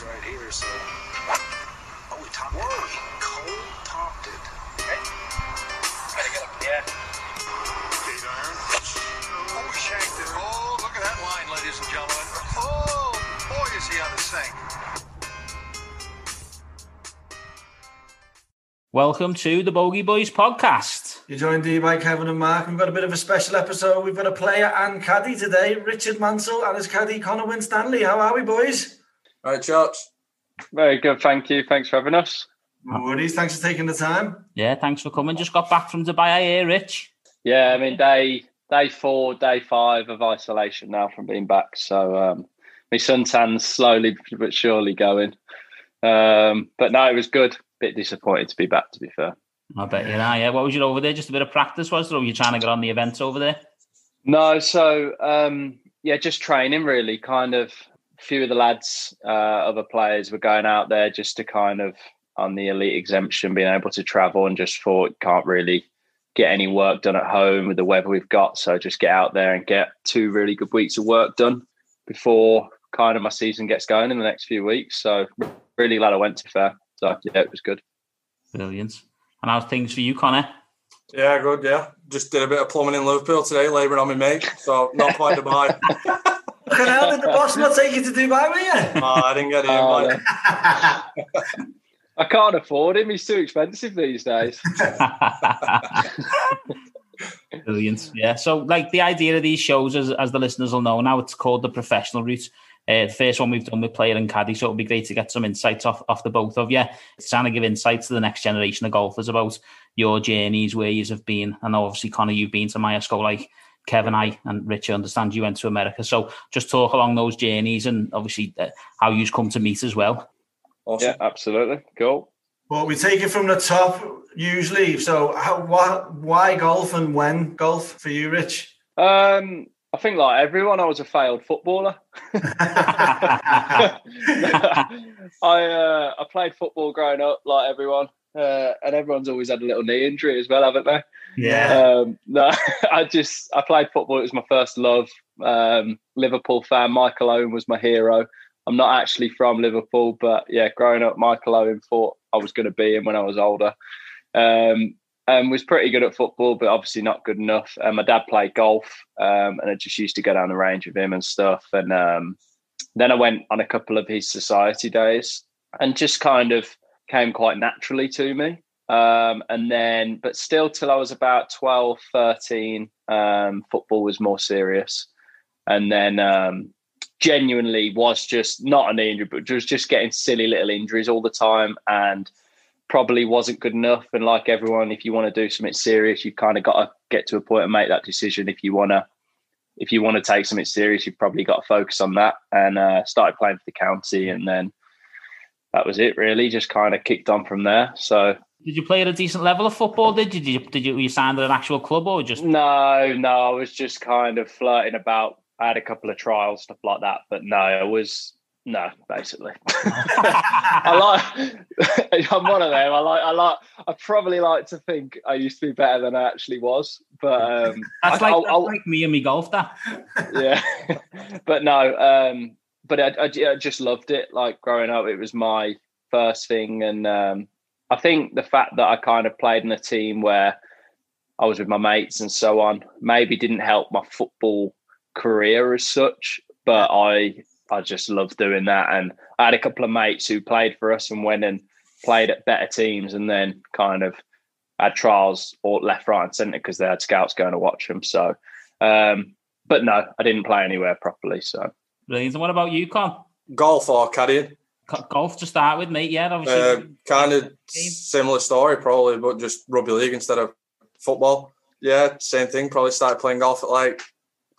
place right here, so. Oh, we topped it. Cole topped it. Okay. Ready to get up in the air. Eight iron. Oh, we shanked it. Oh, look at that line, ladies and gentlemen. Oh, boy, is he on the sink. Welcome to the Bogey Boys podcast. You're joined here by Kevin and Mark. We've got a bit of a special episode. We've got a player and caddy today, Richard Mansell and his caddy Connor Winstanley. How are we, boys? Right, chaps. Very good, thank you. Thanks for having us. No worries. Thanks for taking the time. Yeah, thanks for coming. Just got back from Dubai, I hear, Rich. Yeah, I mean day day four, day five of isolation now from being back. So um, my suntan's slowly but surely going. Um, but no, it was good. Bit disappointed to be back. To be fair. I bet you know. Yeah, what was you over there? Just a bit of practice, was it? Or were you trying to get on the events over there? No, so um, yeah, just training really. Kind of a few of the lads, uh, other players were going out there just to kind of on the elite exemption, being able to travel, and just thought can't really get any work done at home with the weather we've got. So just get out there and get two really good weeks of work done before kind of my season gets going in the next few weeks. So really glad I went to fair. So yeah, it was good. Brilliant. And how's things for you, Connor? Yeah, good. Yeah, just did a bit of plumbing in Liverpool today, labouring on my mate. So not quite Dubai. Fucking hell, did the boss not take you to Dubai, were you? oh, I didn't get the Oh, invite. Ah, I can't afford him. He's too expensive these days. Brilliant. Yeah. So, like the idea of these shows, as, as the listeners will know now, it's called the professional route. Uh, the first one we've done with player and caddy, so it'll be great to get some insights off, off the both of you. It's trying to give insights to the next generation of golfers about your journeys, where you have been. And obviously, Connor, you've been to Myerscough like Kevin, I, and Richard, understand you went to America. So just talk along those journeys and obviously uh, how you've come to meet as well. Awesome. Yeah, absolutely. Cool. Well, we take it from the top usually. So, how, why, why golf and when golf for you, Rich? Um, I think like everyone, I was a failed footballer. I uh, I played football growing up, like everyone, uh, and everyone's always had a little knee injury as well, haven't they? Yeah. Um, no, I just I played football. It was my first love. Um, Liverpool fan. Michael Owen was my hero. I'm not actually from Liverpool, but yeah, growing up, Michael Owen thought I was going to be him when I was older. Um, and was pretty good at football, but obviously not good enough. And my dad played golf, um, and I just used to go down the range with him and stuff. And um, then I went on a couple of his society days, and just kind of came quite naturally to me. Um, and then, but still, till I was about 12, 13, um, football was more serious. And then, um, genuinely was just not an injury, but was just getting silly little injuries all the time. And probably wasn't good enough. And like everyone, if you want to do something serious, you've kind of got to get to a point and make that decision. If you want to, if you want to take something serious, you've probably got to focus on that. And uh, started playing for the county, and then that was it. Really, just kind of kicked on from there. So Did you play at a decent level of football? Did you? Did you? Did you, were you signed at an actual club or just? no, no, I was just kind of flirting about. I had a couple of trials, stuff like that, but no, I was no, basically. I like. I'm one of them. I like. I like. I probably like to think I used to be better than I actually was, but um, That's, I- like, I'll- that's I'll- like me and me golf. That yeah, but no. Um, but I, I, I just loved it. Like growing up, it was my first thing, and um, I think the fact that I kind of played in a team where I was with my mates and so on maybe didn't help my football career as such. But I I just loved doing that, and I had a couple of mates who played for us and went and played at better teams, and then kind of had trials or left, right, and centre because they had scouts going to watch them. So, um, but no, I didn't play anywhere properly. So, brilliant. And what about you, Con? Golf or caddying? Golf to start with, mate. Yeah, obviously. Uh, kind of similar story, probably, but just rugby league instead of football. Yeah, same thing. Probably started playing golf at like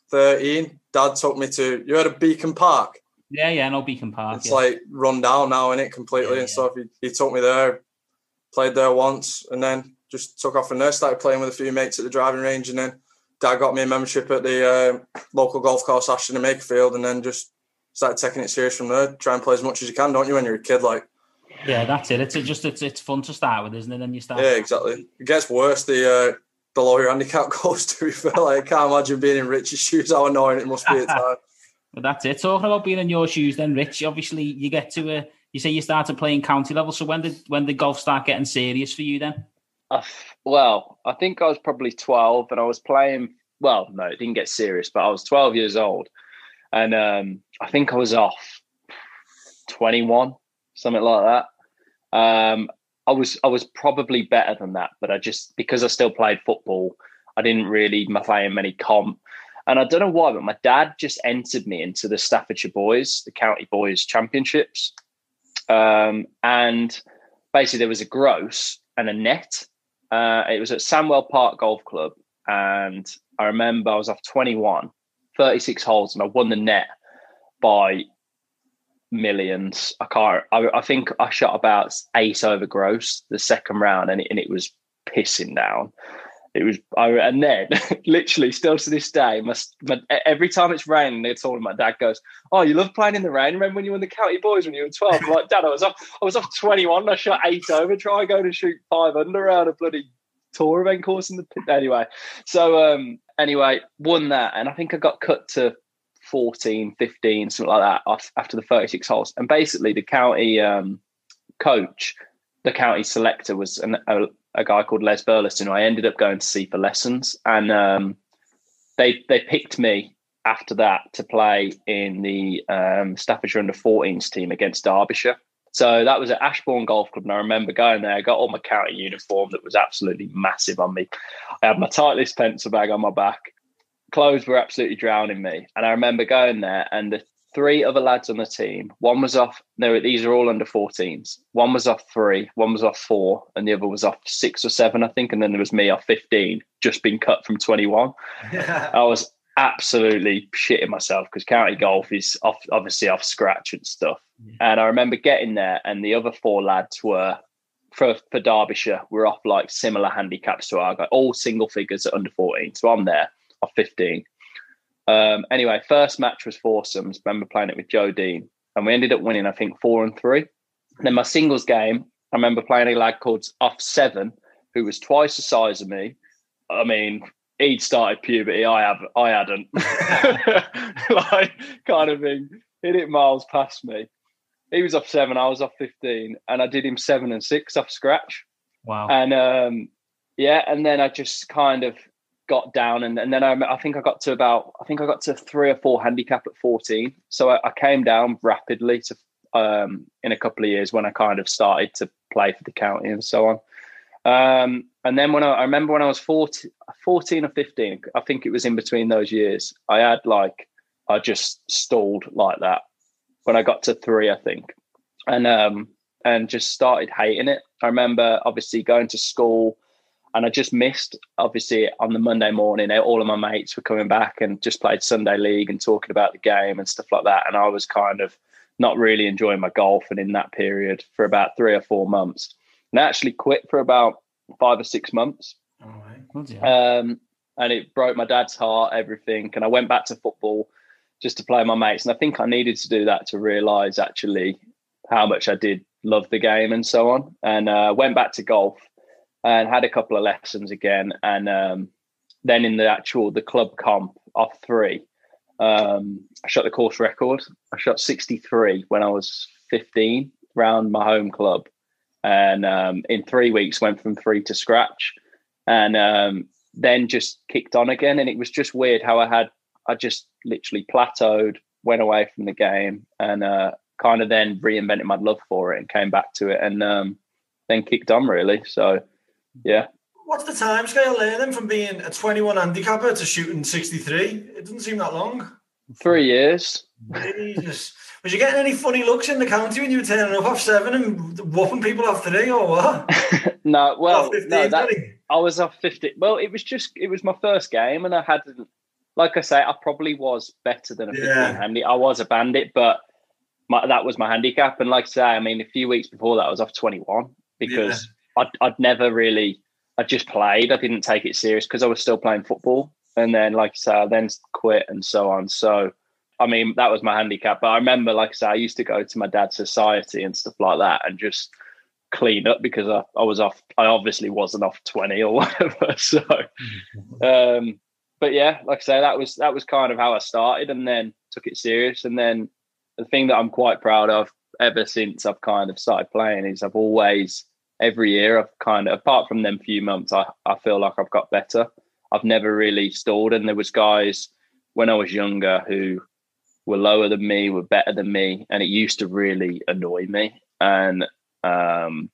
13. Dad took me to, you heard of Beacon Park? yeah, yeah. No Beacon Park. It's yeah. like run down now in it completely Yeah, and yeah. stuff. He, he took me there, played there once, and then just took off from there. Started playing with a few mates at the driving range, and then dad got me a membership at the uh, local golf course, Ashton-in-Makerfield, and then just started taking it serious from there. Try and play as much as you can, don't you, when you're a kid? Like, yeah, that's it. It's just it's it's fun to start with, isn't it? Then you start. yeah, exactly. It gets worse the uh, the lower your handicap goes. To be fair, like, I can't imagine being in Rich's shoes. How annoying it must be at times. Well, that's it. Talking about being in your shoes, then, Rich. Obviously, you get to a. You say you started playing county level. So when did when did golf start getting serious for you then? Well, I think I was probably twelve, and I was playing. Well, no, it didn't get serious, but I was twelve years old, and um, I think I was off twenty one, something like that. Um, I was I was probably better than that, but I just because I still played football, I didn't really play in many comp. And I don't know why, but my dad just entered me into the Staffordshire Boys, the County Boys Championships. Um, and basically, there was a gross and a net. Uh, it was at Sandwell Park Golf Club. And I remember I was off 21, 36 holes, and I won the net by millions. I can't, I, I think I shot about eight over gross the second round, and it, and it was pissing down it was I, and then literally still to this day my, every time it's raining they're talking my dad goes oh you love playing in the rain? Remember when you were in the county boys when you were 12 I'm like dad I was off I was off 21 I shot eight over try go to shoot five under around a bloody tour event course in the pit. Anyway so um anyway won that and I think I got cut to 14 15 something like that after the 36 holes. And basically the county um coach the county selector was an, a, a guy called Les Burleson, who I ended up going to see for lessons, and um, they they picked me after that to play in the um, Staffordshire under 14s team against Derbyshire. So that was at Ashbourne Golf Club, and I remember going there. I got all my county uniform that was absolutely massive on me. I had my Titleist pencil bag on my back. Clothes were absolutely drowning me, and I remember going there, and the three other lads on the team. One was off. No, these are all under 14s. One was off three. One was off four, and the other was off six or seven, I think. And then there was me off 15, just been cut from 21. I was absolutely shitting myself because county golf is off, obviously off scratch and stuff. Yeah. And I remember getting there, and the other four lads were for for Derbyshire. We're off like similar handicaps to our guy, all single figures at under 14. So I'm there off 15. Um, anyway, first match was foursomes. remember playing it with Joe Dean, and we ended up winning, I think, four and three. And then my singles game, I remember playing a lad called Off Seven, who was twice the size of me. I mean, he'd started puberty. I have, I hadn't. like, kind of thing. Hit it miles past me. He was off seven. I was off fifteen, and I did him seven and six off scratch. Wow. And um, yeah, and then I just kind of got down and, and then I, I, think I got to about I think I got to three or four handicap at 14 so I, I came down rapidly to um, in a couple of years when I kind of started to play for the county and so on. Um, and then when I, I, remember when I was 14, 14 or 15 I think it was in between those years I had like I just stalled like that when I got to three I think. And um and just started hating it. I remember obviously going to school and I just missed, obviously, on the Monday morning, all of my mates were coming back and just played Sunday League and talking about the game and stuff like that. And I was kind of not really enjoying my golf. And in that period, for about three or four months, and I actually quit for about five or six months. Um, and it broke my dad's heart, everything. And I went back to football just to play my mates. And I think I needed to do that to realize actually how much I did love the game and so on. And uh, went back to golf and had a couple of lessons again. And um, then in the actual the club comp off three, um, I shot the course record. I shot 63 when I was 15 round my home club, and um, in three weeks went from three to scratch, and um, then just kicked on again. And it was just weird how I had I just literally plateaued, went away from the game, and uh, kind of then reinvented my love for it and came back to it, and um, then kicked on really. So yeah. What's the time scale there then from being a 21 handicapper to shooting 63? It doesn't seem that long. Three years. Jesus. Was you getting any funny looks in the county when you were turning up off seven and whooping people off three or what? no, well, 15, no, that, I was off 50. Well, it was just, it was my first game and I hadn't. like I say, I probably was better than a 15 yeah. handy. I was a bandit, but my, that was my handicap. And like I say, I mean, a few weeks before that, I was off 21 because I'd, I'd never really, I just played. I didn't take it serious because I was still playing football. And then, like I say, I then quit and so on. So, I mean, that was my handicap. But I remember, like I say, I used to go to my dad's society and stuff like that and just clean up because I, I was off. I obviously wasn't off 20 or whatever. So, um, but yeah, like I say, that was, that was kind of how I started. And then took it serious. And then the thing that I'm quite proud of ever since I've kind of started playing is I've always every year I've kind of apart from them few months I, I feel like I've got better. I've never really stalled and there was guys when I was younger who were lower than me, were better than me, and it used to really annoy me. And um,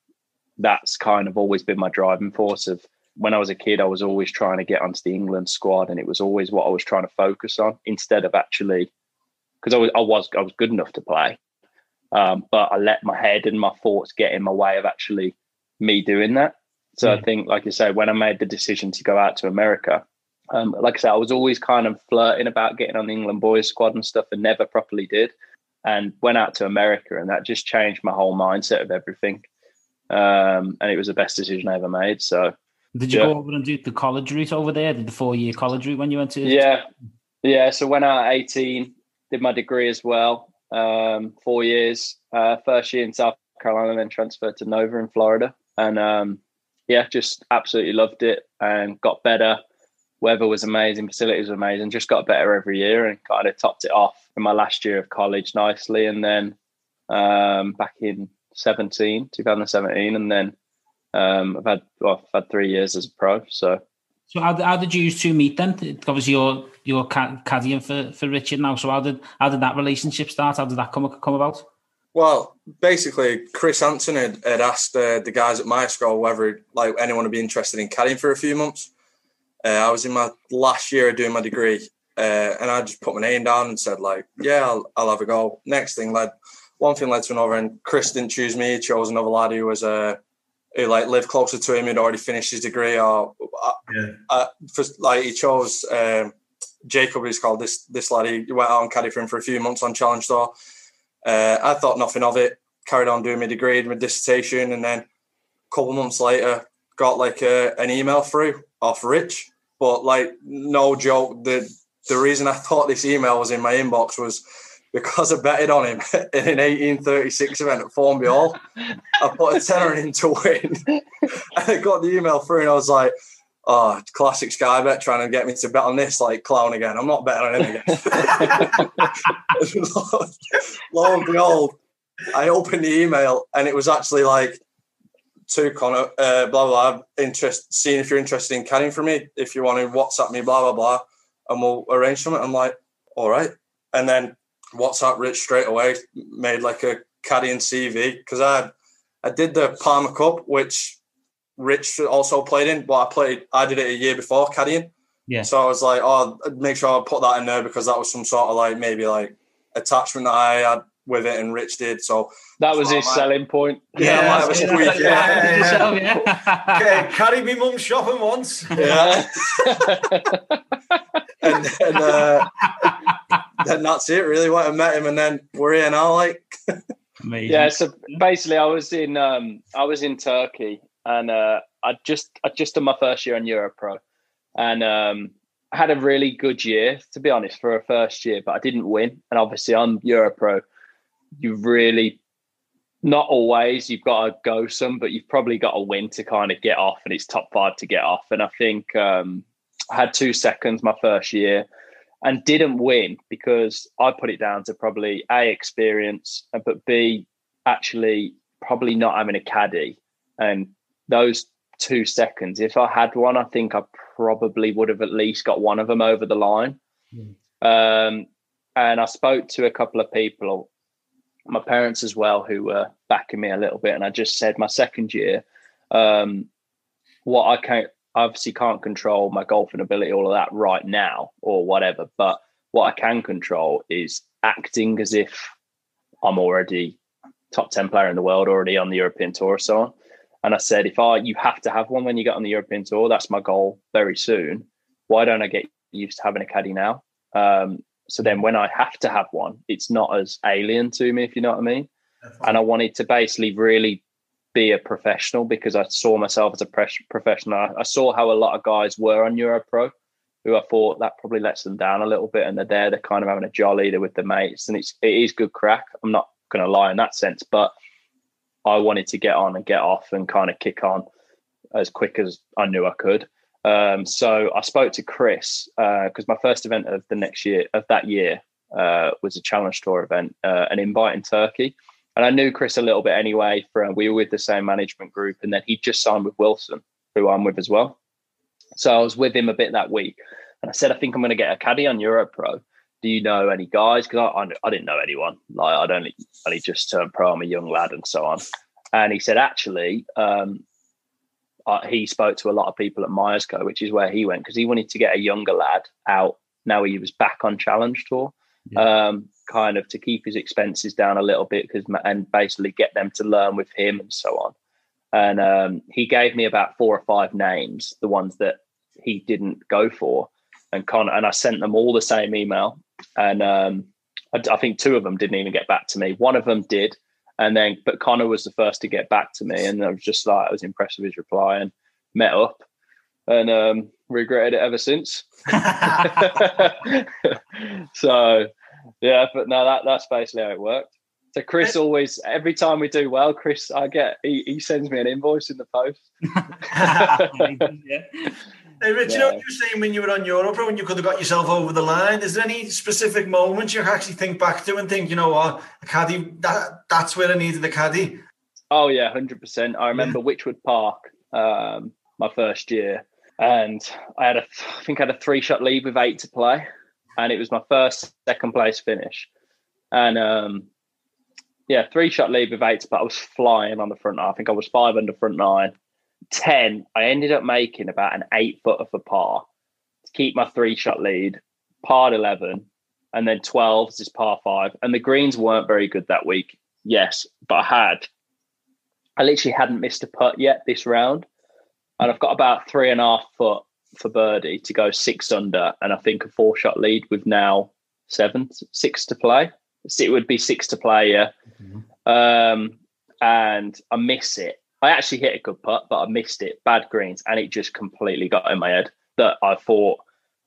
that's kind of always been my driving force of when I was a kid, I was always trying to get onto the England squad, and it was always what I was trying to focus on instead of actually because I was I was I was good enough to play, um, but I let my head and my thoughts get in my way of actually me doing that. So I think, like you say, when I made the decision to go out to America, um, like I said, I was always kind of flirting about getting on the England boys squad and stuff, and never properly did. And went out to America, and that just changed my whole mindset of everything. Um, and it was the best decision I ever made. So, did you yeah. go over and do the college route over there? Did the four year college route when you went to? Yeah, yeah. So went out at eighteen, did my degree as well. Um, four years. Uh, first year in South Carolina, then transferred to Nova in Florida, and um, yeah, just absolutely loved it and got better. Weather was amazing, facilities were amazing. Just got better every year and kind of topped it off in my last year of college nicely, and then um, back in 17, 2017, and then um, I've had well, I've had three years as a pro. So, so how, how did you two meet then? Obviously, you're you're caddying for, for Richard now. So how did how did that relationship start? How did that come come about? Well, basically, Chris Hanson had, had asked uh, the guys at my school whether like anyone would be interested in caddying for a few months. Uh, I was in my last year of doing my degree, uh, and I just put my name down and said like, "Yeah, I'll, I'll have a go." Next thing led, one thing led to another, and Chris didn't choose me; he chose another lad who was uh, who like lived closer to him, who'd already finished his degree, or Yeah. uh, for, like he chose um, Jacob. He's called this this lad. He went out and caddy for him for a few months on Challenge Tour. Uh, I thought nothing of it. Carried on doing my degree, and my dissertation, and then a couple months later, got like a, an email through off Rich. But like, no joke, the the reason I thought this email was in my inbox was because I betted on him in an 1836 event at Formby Hall. I put a tenner in to win. and I got the email through, and I was like, "Oh, classic Sky Bet trying to get me to bet on this like clown again. I'm not betting on him again." Lo and behold, I opened the email, and it was actually like to Connor, uh, blah blah. blah interest, seeing if you're interested in caddying for me. If you want to WhatsApp me, blah blah blah, and we'll arrange something. I'm like, all right. And then WhatsApp Rich straight away, made like a caddying CV because I I did the Palmer Cup, which Rich also played in, but I played I did it a year before caddying. Yeah. So I was like, oh, I'd make sure I put that in there because that was some sort of like maybe like attachment that I had with it, and Rich did. So that was his man. selling point. Yeah, I might have a Yeah, squeak, yeah. yourself, yeah. Okay, carry me mum shopping once. yeah. and then, uh, then that's it. Really, went and met him, and then we're here now. Like, Amazing. yeah so basically i was in um i was in turkey and uh i just i just done my first year on europro. And um I had a really good year to be honest for a first year but i didn't win. And obviously on europro you really not always you've got to go some but you've probably got to win to kind of get off and it's top five to get off. And i think um i had two seconds my first year and didn't win because I put it down to probably A experience, but B actually probably not having a caddy. And those two seconds, if I had one, I think I probably would have at least got one of them over the line. Um, and I spoke to a couple of people, my parents as well, who were backing me a little bit. And I just said, my second year, um, what I can't obviously can't control my golfing ability, all of that right now or whatever. But what I can control is acting as if I'm already top 10 player in the world, already on the European tour or so on. And I said, if I you have to have one when you get on the European tour, that's my goal very soon. Why don't I get used to having a caddy now? Um, so then when I have to have one, it's not as alien to me, if you know what I mean. And I wanted to basically really be a professional because I saw myself as a pres- professional. I, I saw how a lot of guys were on Europro, who I thought that probably lets them down a little bit, and they're there, they're kind of having a jolly, they're with their mates, and it's it is good crack. I'm not going to lie in that sense, but I wanted to get on and get off and kind of kick on as quick as I knew I could. Um, so I spoke to Chris because my first event of the next year of that year uh, was a challenge tour event, uh, an invite in Turkey. And I knew Chris a little bit anyway. From we were with the same management group, and then he just signed with Wilson, who I'm with as well. So I was with him a bit that week, and I said, I think I'm going to get a caddy on Europro. Do you know any guys? Because I, I, I, didn't know anyone. Like I'd only only just turned pro. I'm a young lad, and so on. And he said, actually, um, he spoke to a lot of people at Myerscough, which is where he went because he wanted to get a younger lad out. Now he was back on challenge tour, yeah. um, kind of to keep his expenses down a little bit because and basically get them to learn with him and so on. And um, he gave me about four or five names, the ones that he didn't go for, and Con and I sent them all the same email, and um, I, I think two of them didn't even get back to me. One of them did, and then, but Connor was the first to get back to me, and I was just like, I was impressed with his reply and met up, and um, regretted it ever since. so, yeah, but no, that that's basically how it worked. So Chris always, every time we do well, Chris, I get he, he sends me an invoice in the post. yeah. Hey, Rich, yeah. you know what you were saying when you were on Europe, when you could have got yourself over the line? Is there any specific moments you actually think back to and think, you know what, a caddy, that, that's where I needed a caddy? Oh, yeah, 100%. I remember yeah. Wychwood Park, um, my first year, and I had a, I think I had a three shot lead with eight to play, and it was my first second place finish. And um, yeah, three shot lead with eight to play. I was flying on the front nine. I think I was five under front nine 10, I ended up making about an eight footer for par to keep my three shot lead, par 11, and then 12 is par five. And the greens weren't very good that week, yes, but I had, I literally hadn't missed a putt yet this round. And I've got about three and a half foot for birdie to go six under, and I think a four shot lead with now seven, six to play. It would be six to play, yeah. Mm-hmm. Um, and I miss it I actually hit a good putt, but I missed it. Bad greens, and it just completely got in my head that I thought,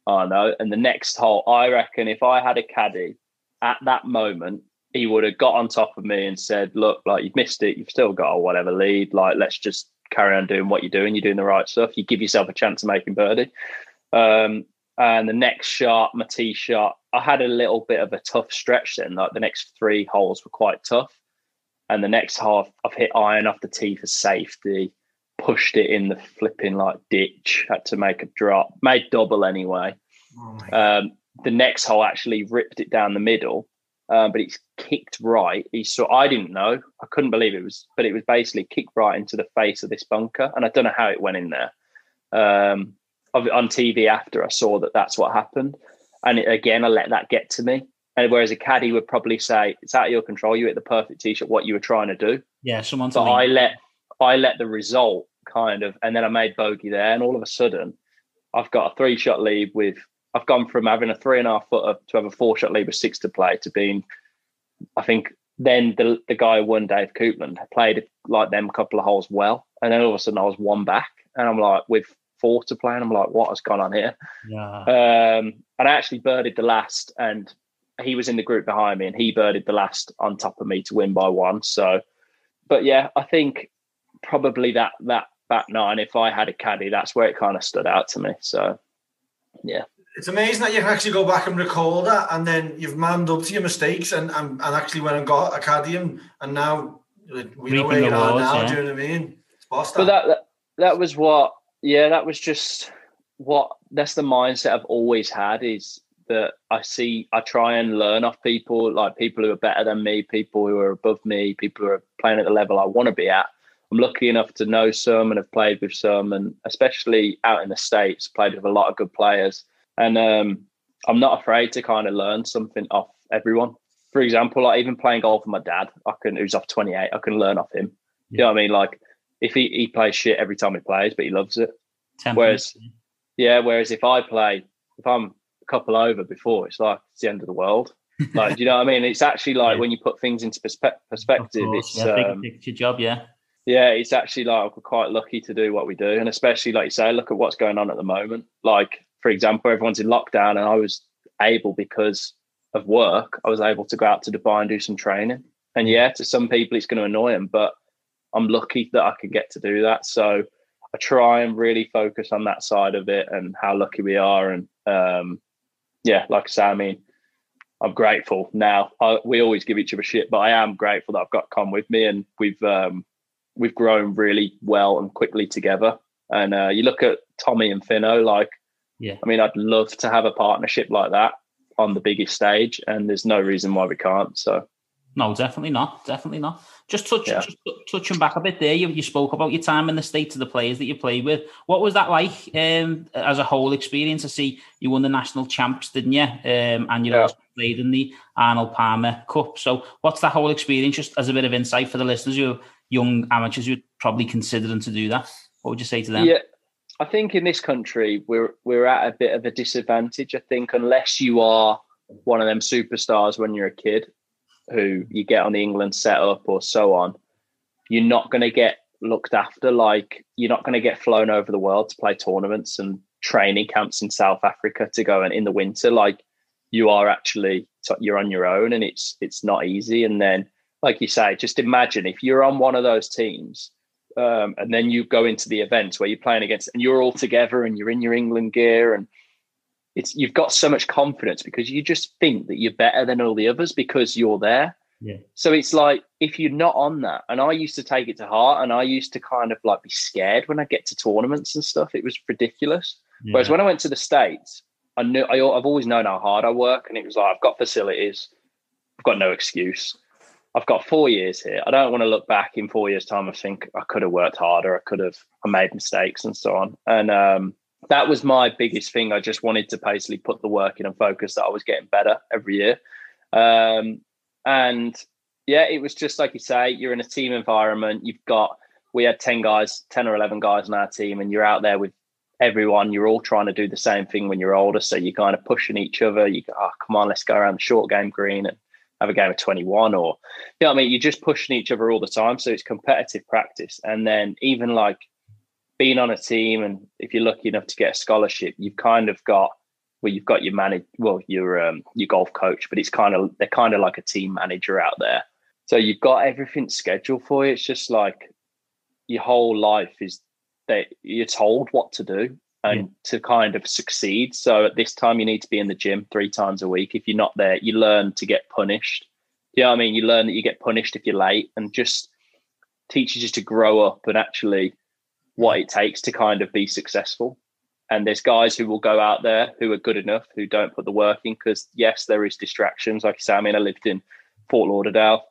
oh no. And the next hole, I reckon if I had a caddy at that moment, he would have got on top of me and said, Look, like you've missed it, you've still got a whatever lead. Like, let's just carry on doing what you're doing. You're doing the right stuff. You give yourself a chance of making birdie. Um, and the next shot, my tee shot, I had a little bit of a tough stretch then. Like the next three holes were quite tough. And the next half, I've hit iron off the tee for safety, pushed it in the flipping like ditch, had to make a drop, made double anyway. Oh um, the next hole actually ripped it down the middle, um, but it's kicked right. He saw, I didn't know, I couldn't believe it was, but it was basically kicked right into the face of this bunker. And I don't know how it went in there. Um, on TV after I saw that that's what happened. And it, again, I let that get to me. And whereas a caddy would probably say it's out of your control, you hit the perfect tee shot, what you were trying to do. Yeah, someone. But I let I let the result kind of, and then I made bogey there, and all of a sudden, I've got a three shot lead with. I've gone from having a three and a half foot to have a four shot lead with six to play to being, I think. Then the the guy who won, Dave Coupland, played like them a couple of holes well, and then all of a sudden I was one back, and I'm like with four to play, and I'm like, what has gone on here? Yeah. Um, and I actually birdied the last, and he was in the group behind me and he birded the last on top of me to win by one. So, but yeah, I think probably that that back nine. If I had a caddy, that's where it kind of stood out to me. So, yeah. It's amazing that you can actually go back and recall that, and then you've manned up to your mistakes, and and, and actually went and got a caddy, and, and now we know where you are now. Yeah. Do you know what I mean? But that, that that was what, yeah, that was just what. That's the mindset I've always had. Is that I see, I try and learn off people, like people who are better than me, people who are above me, people who are playing at the level I want to be at. I'm lucky enough to know some and have played with some, and especially out in the States, played with a lot of good players. And um, I'm not afraid to kind of learn something off everyone. For example, like even playing golf with my dad, I can, who's off 28, I can learn off him. Yeah. You know what I mean? Like if he, he plays shit every time he plays, but he loves it. Whereas, yeah, whereas if I play, if I'm couple over before, it's like it's the end of the world. Like, do you know what I mean? It's actually like yeah. when you put things into perspe- perspective, it's yeah, um, your job, yeah. Yeah, it's actually like we're quite lucky to do what we do, and especially like you say, look at what's going on at the moment. Like, for example, everyone's in lockdown, and I was able because of work, I was able to go out to Dubai and do some training. And mm. yeah, to some people, it's going to annoy them, but I'm lucky that I can get to do that. So I try and really focus on that side of it and how lucky we are, and um, yeah, like I say, I mean, I'm grateful now. I, we always give each other shit, but I am grateful that I've got Con with me, and we've um, we've grown really well and quickly together. And uh, you look at Tommy and Finno, like, yeah, I mean, I'd love to have a partnership like that on the biggest stage, and there's no reason why we can't. So, no, definitely not, definitely not. Just touch, Yeah. just touching back a bit there. You, you spoke about your time in the state of the players that you played with. What was that like um, as a whole experience? I see you won the national champs, didn't you? Um, and you Yeah. also played in the Arnold Palmer Cup. So, what's that whole experience? Just as a bit of insight for the listeners, you young amateurs who'd probably considering to do that. What would you say to them? Yeah, I think in this country we're we're at a bit of a disadvantage. I think unless you are one of them superstars when you're a kid, who you get on the England setup or so on, you're not going to get looked after. Like you're not going to get flown over the world to play tournaments and training camps in South Africa to go and in the winter. Like you are actually you're on your own, and it's it's not easy. And then, like you say, just imagine if you're on one of those teams um, and then you go into the events where you're playing against and you're all together and you're in your England gear and it's you've got so much confidence because you just think that you're better than all the others because you're there. Yeah. So it's like if you're not on that, and I used to take it to heart, and I used to kind of like be scared when I get to tournaments and stuff. It was ridiculous. Yeah. Whereas when I went to the states, I knew I, I've always known how hard I work, and it was like I've got facilities, I've got no excuse. I've got four years here. I don't want to look back in four years' time and think I could have worked harder. I could have I made mistakes and so on. And um, that was my biggest thing. I just wanted to basically put the work in and focus that I was getting better every year. Um, and yeah, it was just like you say, you're in a team environment. You've got we had ten guys, ten or eleven guys on our team, and you're out there with everyone. You're all trying to do the same thing when you're older, so you're kind of pushing each other. You go, oh, come on, let's go around the short game green and have a game of 21 or you know what I mean you're just pushing each other all the time so it's competitive practice and then even like being on a team and if you're lucky enough to get a scholarship you've kind of got well you've got your manage well your um your golf coach but it's kind of they're kind of like a team manager out there so you've got everything scheduled for you it's just like your whole life is that you're told what to do and to kind of succeed. So at this time, you need to be in the gym three times a week. If you're not there, you learn to get punished. You know what I mean? You learn that you get punished if you're late and just teaches you to grow up and actually what it takes to kind of be successful. And there's guys who will go out there who are good enough, who don't put the work in because, yes, there is distractions. Like you say, I mean, I lived in Fort Lauderdale,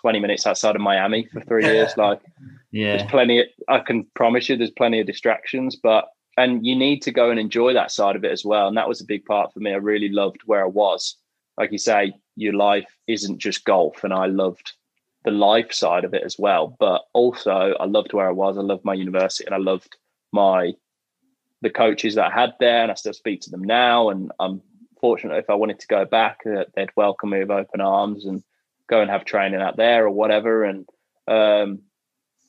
20 minutes outside of Miami for three years. Like, yeah, there's plenty, of, I can promise you, there's plenty of distractions, but and you need to go and enjoy that side of it as well. And that was a big part for me. I really loved where I was. Like you say, your life isn't just golf, and I loved the life side of it as well. But also, I loved where I was. I loved my university, and I loved my the coaches that I had there, and I still speak to them now. And I'm fortunate if I wanted to go back, uh, they'd welcome me with open arms and go and have training out there or whatever. And um,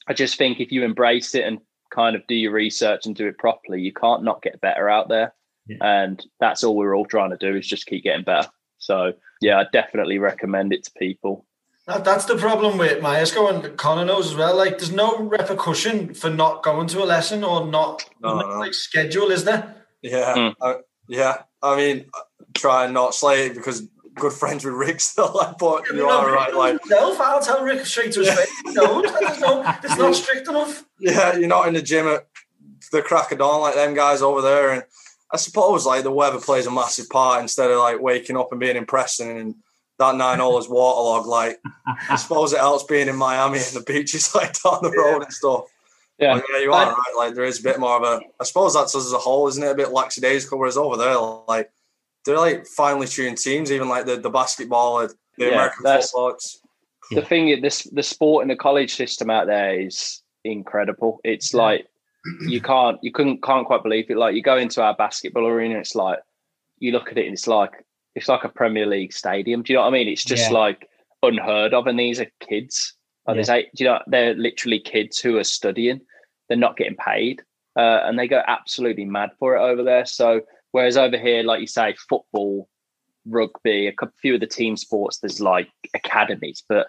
I just think if you embrace it and kind of do your research and do it properly, you can't not get better out there. Yeah. And that's all we're all trying to do is just keep getting better. So yeah, I definitely recommend it to people. That, that's the problem with Myerscough and Connor knows as well. Like, there's no repercussion for not going to a lesson or not No, no, no. like schedule, is there? Yeah, Mm. I, yeah. I mean, try and not slay it because good friends with Rick still. Like, but you are right. Like, himself, I'll tell Rick straight to his face. No, there's no, it's not strict enough. yeah, you're not in the gym at the crack of dawn like them guys over there. And I suppose like the weather plays a massive part instead of like waking up and being impressed and that nine holes waterlogged. Like, I suppose it helps being in Miami and the beaches like down the road and stuff. Yeah. But, yeah, you are right. Like, there is a bit more of a. I suppose that's us as a whole, isn't it? A bit lackadaisical. Whereas over there, like they're like finely tuned teams, even like the the basketball, the Yeah, American that's- football. It's, The thing is this the sport in the college system out there is incredible. It's like you can't you couldn't can't quite believe it. Like you go into our basketball arena, it's like you look at it and it's like it's like a Premier League stadium. Do you know what I mean? It's just Yeah. like unheard of. And these are kids. Like there's eight, do you know, they're literally kids who are studying. They're not getting paid. Uh, and they go absolutely mad for it over there. So whereas over here, like you say, football, rugby, a couple, few of the team sports, there's like academies, but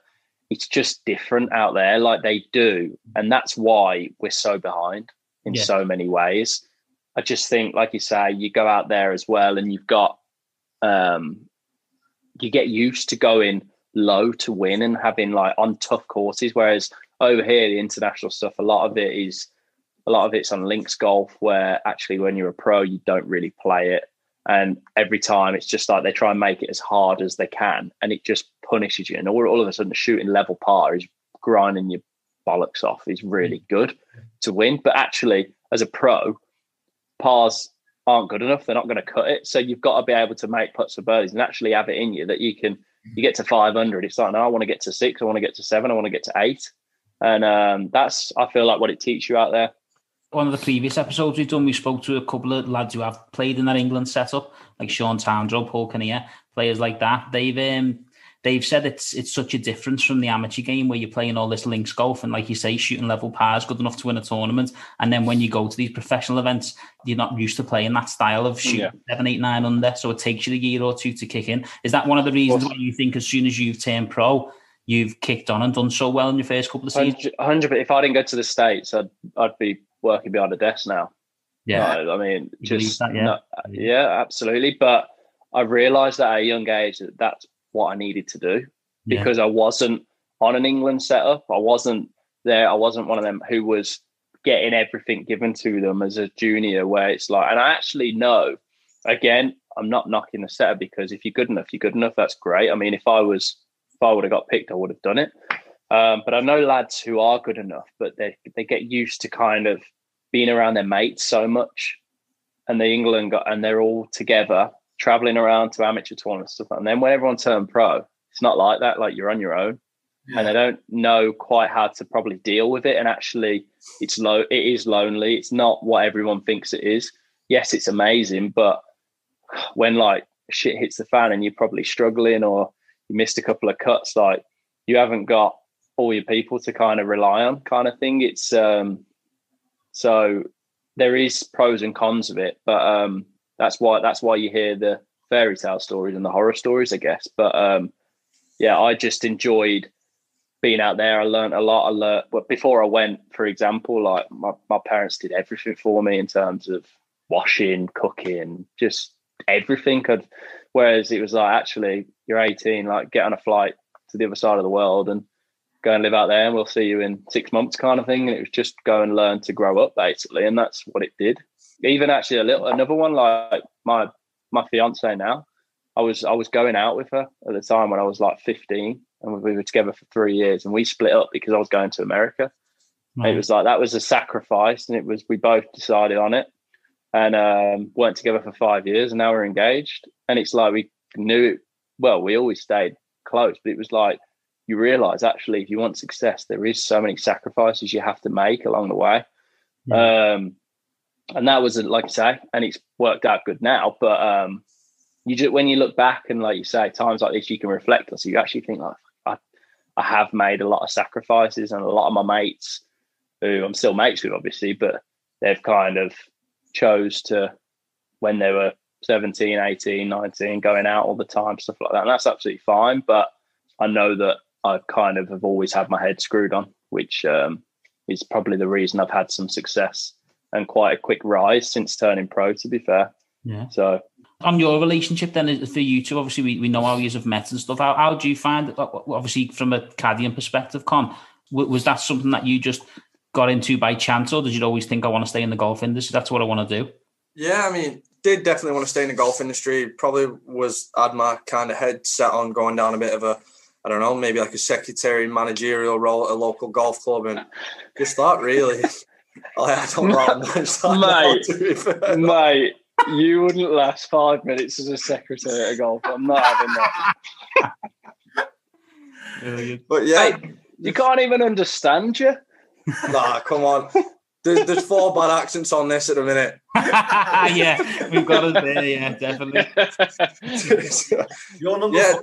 it's just different out there. Like they do, and that's why we're so behind in Yeah. so many ways. I just think, like you say, you go out there as well, and you've got um, you get used to going low to win and having like on tough courses. Whereas over here, the international stuff, a lot of it is a lot of it's on links golf, where actually when you're a pro, you don't really play it. And every time it's just like they try and make it as hard as they can, and it just punishes you. And all, all of a sudden, shooting level par is grinding your bollocks off is really mm. good to win. But actually, as a pro, pars aren't good enough. They're not going to cut it. So you've got to be able to make putts for birdies and actually have it in you that you can. You get to 500. It's like, no, I want to get to six. I want to get to seven. I want to get to eight. And um, that's, I feel like, what it teaches you out there one of the previous episodes we've done, we spoke to a couple of lads who have played in that England setup, like Sean Townsend, Paul Kinnear, players like that. They've um, they've said it's it's such a difference from the amateur game where you're playing all this links golf and like you say, shooting level pars good enough to win a tournament. And then when you go to these professional events, you're not used to playing that style of shooting yeah. seven, eight, nine under. So it takes you a year or two to kick in. Is that one of the reasons why you think as soon as you've turned pro, you've kicked on and done so well in your first couple of seasons? Hundred. but If I didn't go to the states, I'd I'd be working behind a desk now. Yeah, I mean, just that, yeah. No, yeah, absolutely. But I realised that at a young age that that's what I needed to do because yeah. I wasn't on an England setup. I wasn't there. I wasn't one of them who was getting everything given to them as a junior. Where it's like, and I actually know. Again, I'm not knocking the setup because if you're good enough, you're good enough. That's great. I mean, if I was, if I would have got picked, I would have done it. Um, but I know lads who are good enough, but they they get used to kind of being around their mates so much, and the England got and they're all together traveling around to amateur tournaments stuff. And then when everyone turned pro, it's not like that. Like you're on your own, yeah. and they don't know quite how to probably deal with it. And actually, it's low. It is lonely. It's not what everyone thinks it is. Yes, it's amazing, but when like shit hits the fan and you're probably struggling or you missed a couple of cuts, like you haven't got all your people to kind of rely on kind of thing it's um so there is pros and cons of it but um that's why that's why you hear the fairy tale stories and the horror stories i guess but um yeah i just enjoyed being out there i learned a lot i learned but before i went for example like my, my parents did everything for me in terms of washing cooking just everything whereas it was like actually you're 18 like get on a flight to the other side of the world and go and live out there and we'll see you in six months kind of thing. And it was just go and learn to grow up basically. And that's what it did. Even actually a little another one like my my fiance now. I was I was going out with her at the time when I was like 15 and we were together for three years and we split up because I was going to America. It was like that was a sacrifice and it was we both decided on it and um, weren't together for five years and now we're engaged. And it's like we knew it, well, we always stayed close, but it was like you realize actually if you want success there is so many sacrifices you have to make along the way yeah. um, and that was like i say and it's worked out good now but um, you just when you look back and like you say times like this you can reflect on so you actually think like I, I have made a lot of sacrifices and a lot of my mates who i'm still mates with obviously but they've kind of chose to when they were 17 18 19 going out all the time stuff like that and that's absolutely fine but i know that I kind of have always had my head screwed on, which um, is probably the reason I've had some success and quite a quick rise since turning pro. To be fair, yeah. So on your relationship then for you two, obviously we, we know how you have met and stuff. How, how do you find it? Obviously from a caddying perspective, Con, was that something that you just got into by chance, or did you always think I want to stay in the golf industry? That's what I want to do. Yeah, I mean, did definitely want to stay in the golf industry. Probably was had my kind of head set on going down a bit of a I don't know, maybe like a secretary managerial role at a local golf club and just that really. I don't know mate, mate, you wouldn't last five minutes as a secretary at a golf. I'm not having that. but yeah, hey, you can't even understand you. Nah, come on. There's, there's four bad accents on this at the minute. yeah, we've got it there. Yeah, definitely. Your number yeah. Four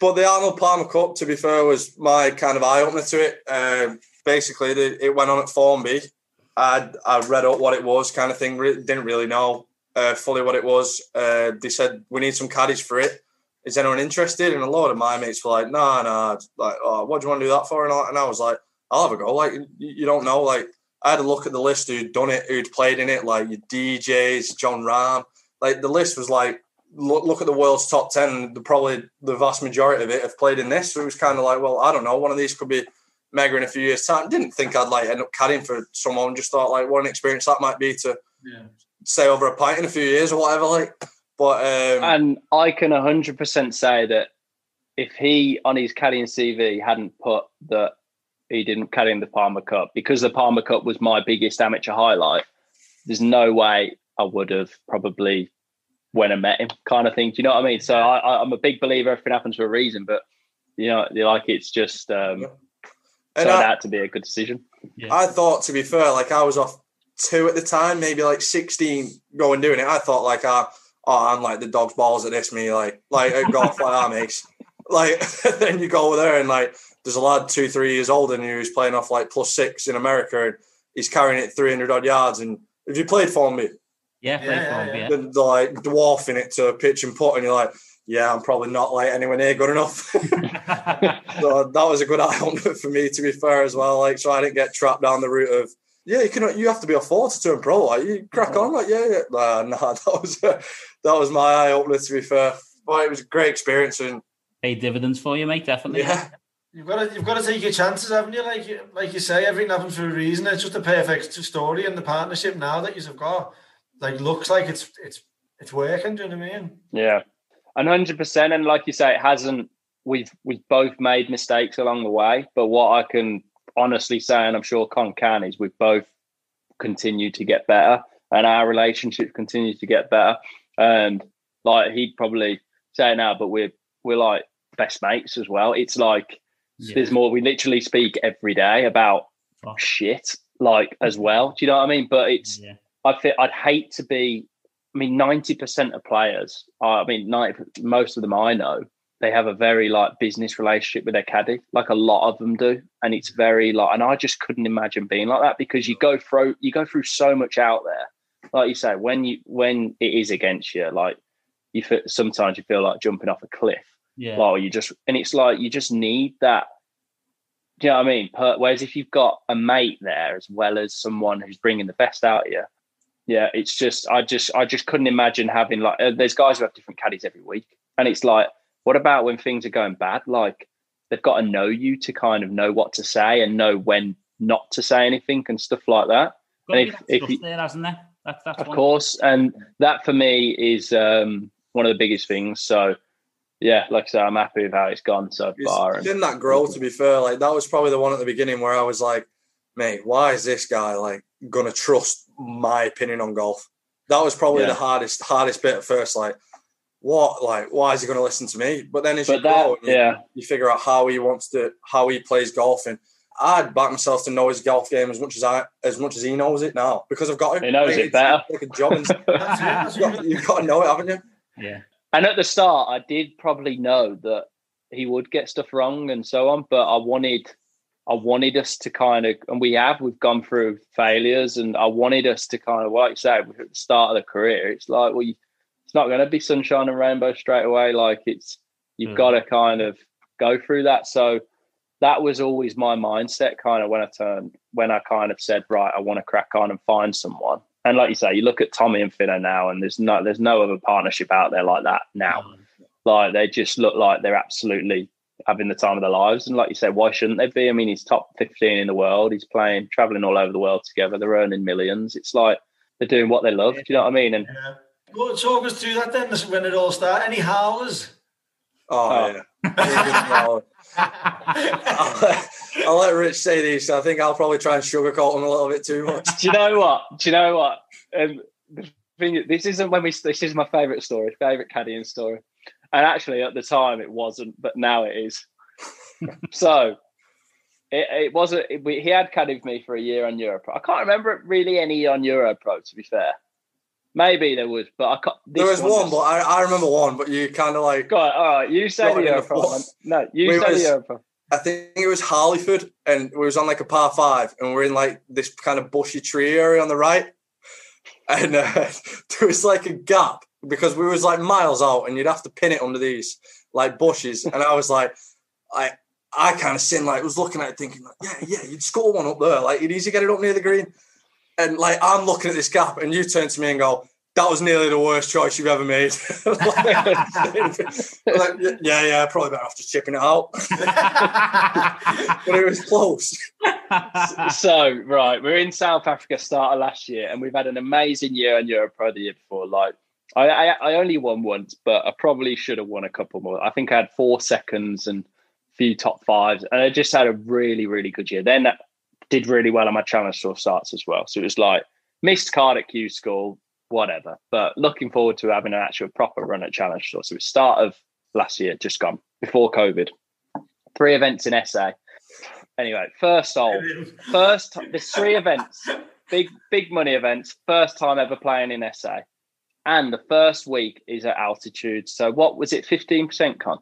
but the Arnold Palmer Cup, to be fair, was my kind of eye opener to it. Um, basically, it went on at Formby. I I read up what it was, kind of thing. Didn't really know uh, fully what it was. Uh, they said we need some caddies for it. Is anyone interested? And a lot of my mates were like, "Nah, nah." Like, oh, what do you want to do that for? And I, and I was like, "I'll have a go." Like, you don't know. Like, I had a look at the list who'd done it, who'd played in it, like your DJs, John Rahm. Like the list was like look, look at the world's top 10, the, probably the vast majority of it have played in this. So it was kind of like, well, I don't know, one of these could be mega in a few years' time. Didn't think I'd like end up caddying for someone, just thought like what an experience that might be to Yeah. stay over a pint in a few years or whatever. Like, but um, And I can 100% say that if he on his caddying CV hadn't put that he didn't caddy in the Palmer Cup because the Palmer Cup was my biggest amateur highlight, there's no way I would have probably when I met him, kind of thing. Do you know what I mean? So I, I, I'm a big believer everything happens for a reason, but you know, like it's just um, and turned I, out to be a good decision. I thought, to be fair, like I was off two at the time, maybe like 16 going doing it. I thought like, uh, oh, I'm like the dog's balls at this, me, like, like at golf, like our mates. Like, then you go over there and like, there's a lad two, three years older than you who's playing off like plus six in America and he's carrying it 300 odd yards. And if you played for me, Yeah, play Yeah, for him, yeah, yeah. they're, they're like dwarfing it to a pitch and putt, and you're like, yeah, I'm probably not like anyone near good enough. so that was a good eye opener for me, to be fair, as well. Like, so I didn't get trapped down the route of, yeah, you can, you have to be a four to turn pro. Like, you crack on, like, yeah, yeah. Nah, nah, that was that was my eye opener, to be fair. But it was a great experience, and Pay dividends for you, mate. Definitely. yeah, You've got to you've got to take your chances, haven't you? Like you- like you say, everything happens for a reason. It's just a perfect story, and the partnership now that you've got, like, looks like it's it's it's working. Do you know what I mean? Yeah, and hundred percent. And like you say, it hasn't. We've we've both made mistakes along the way, but what I can honestly say, and I'm sure Con can, is we've both continued to get better, and our relationship continues to get better. And like he'd probably say it now, but we're we're like best mates as well. It's like Yeah. there's more. We literally speak every day about Fuck. shit, like as well. Do you know what I mean? But it's Yeah. I feel I'd hate to be. I mean, ninety percent of players. uh, I mean, 90, most of them I know, they have a very like business relationship with their caddy. Like a lot of them do, and it's very like. And I just couldn't imagine being like that because you go through you go through so much out there. Like you say, when you when it is against you, like you feel, sometimes you feel like jumping off a cliff. Yeah. Like you just and it's like you just need that. Do you know what I mean? Whereas if you've got a mate there as well as someone who's bringing the best out of you, yeah, it's just I just I just couldn't imagine having like uh, there's guys who have different caddies every week, and it's like, what about when things are going bad? Like they've got to know you to kind of know what to say and know when not to say anything and stuff like that. Got to if- that if you- there, hasn't there? That's that's Of one. course, and that for me is um, one of the biggest things. So, yeah, like I said, I'm happy with how it's gone so far. it's And in that grow, to be fair. Like, that was probably the one at the beginning where I was like, mate, why is this guy like gonna trust my opinion on golf? That was probably Yeah. the hardest hardest bit at first. Like, what? Like, why is he going to listen to me? But then as you that, grow, and you, yeah, you figure out how he wants to, how he plays golf, and I'd back myself to know his golf game as much as I, as much as he knows it now because I've got to. He knows it it's better. Like a job, and That's. That's you've, got, you've got to know it, haven't you? Yeah. and at the start, I did probably know that he would get stuff wrong and so on, but I wanted. I wanted us to kind of, and we have, we've gone through failures, and I wanted us to kind of, like you say, at the start of the career, it's like, well, you, it's not going to be sunshine and rainbow straight away. Like it's, you've Mm. got to kind of go through that. So that was always my mindset, kind of when I turned, when I kind of said, right, I want to crack on and find someone. And like you say, you look at Tommy and Finno now, and there's no, there's no other partnership out there like that now. Like they just look like they're absolutely having the time of their lives. And like you said, why shouldn't they be? I mean, he's top 15 in the world. He's playing, traveling all over the world together. They're earning millions. It's like they're doing what they love. Do you know what I mean? And Yeah. Well, talk us through that then. This is when it all started. Any howlers? Oh, yeah. I'll, let, I'll let Rich say these. I think I'll probably try and sugarcoat them a little bit too much. do you know what? Do you know what? Um, the thing, this isn't when we. This is my favorite story, favorite caddying story. And actually, at the time, it wasn't, but now it is. so, it, it wasn't. It, we, he had caddied with me for a year on Europro. I can't remember really any on Europro. To be fair, maybe there was, but I can't. There was one, but I, I remember one, but you kind of like, Go on, all right. You say the Europro. No, you We say was- the Europro. I think it was Harleyford, and we was on like a par five, and we're in like this kind of bushy tree area on the right, and uh, there was like a gap because we was like miles out, and you'd have to pin it under these like bushes, and I was like, I I kind of sin like was looking at it thinking like, yeah yeah you'd score one up there like you'd easily get it up near the green, and like I'm looking at this gap, and you turn to me and go. that was nearly the worst choice you've ever made. like, yeah, yeah, probably better off just chipping it out. but it was close. so, right, we're in South Africa start of last year, and we've had an amazing year on Europro the year before. Like, I, I, I only won once, but I probably should have won a couple more. I think I had four seconds and a few top fives, and I just had a really, really good year. Then did really well on my challenge tour starts as well. So it was like missed card at Q school, whatever. But looking forward to having an actual proper run at challenge tour. So it start of last year, just gone before COVID. Three events in SA. Anyway, first hole, first there's three events, big big money events. First time ever playing in SA, and the first week is at altitude. So what was it? Fifteen percent con.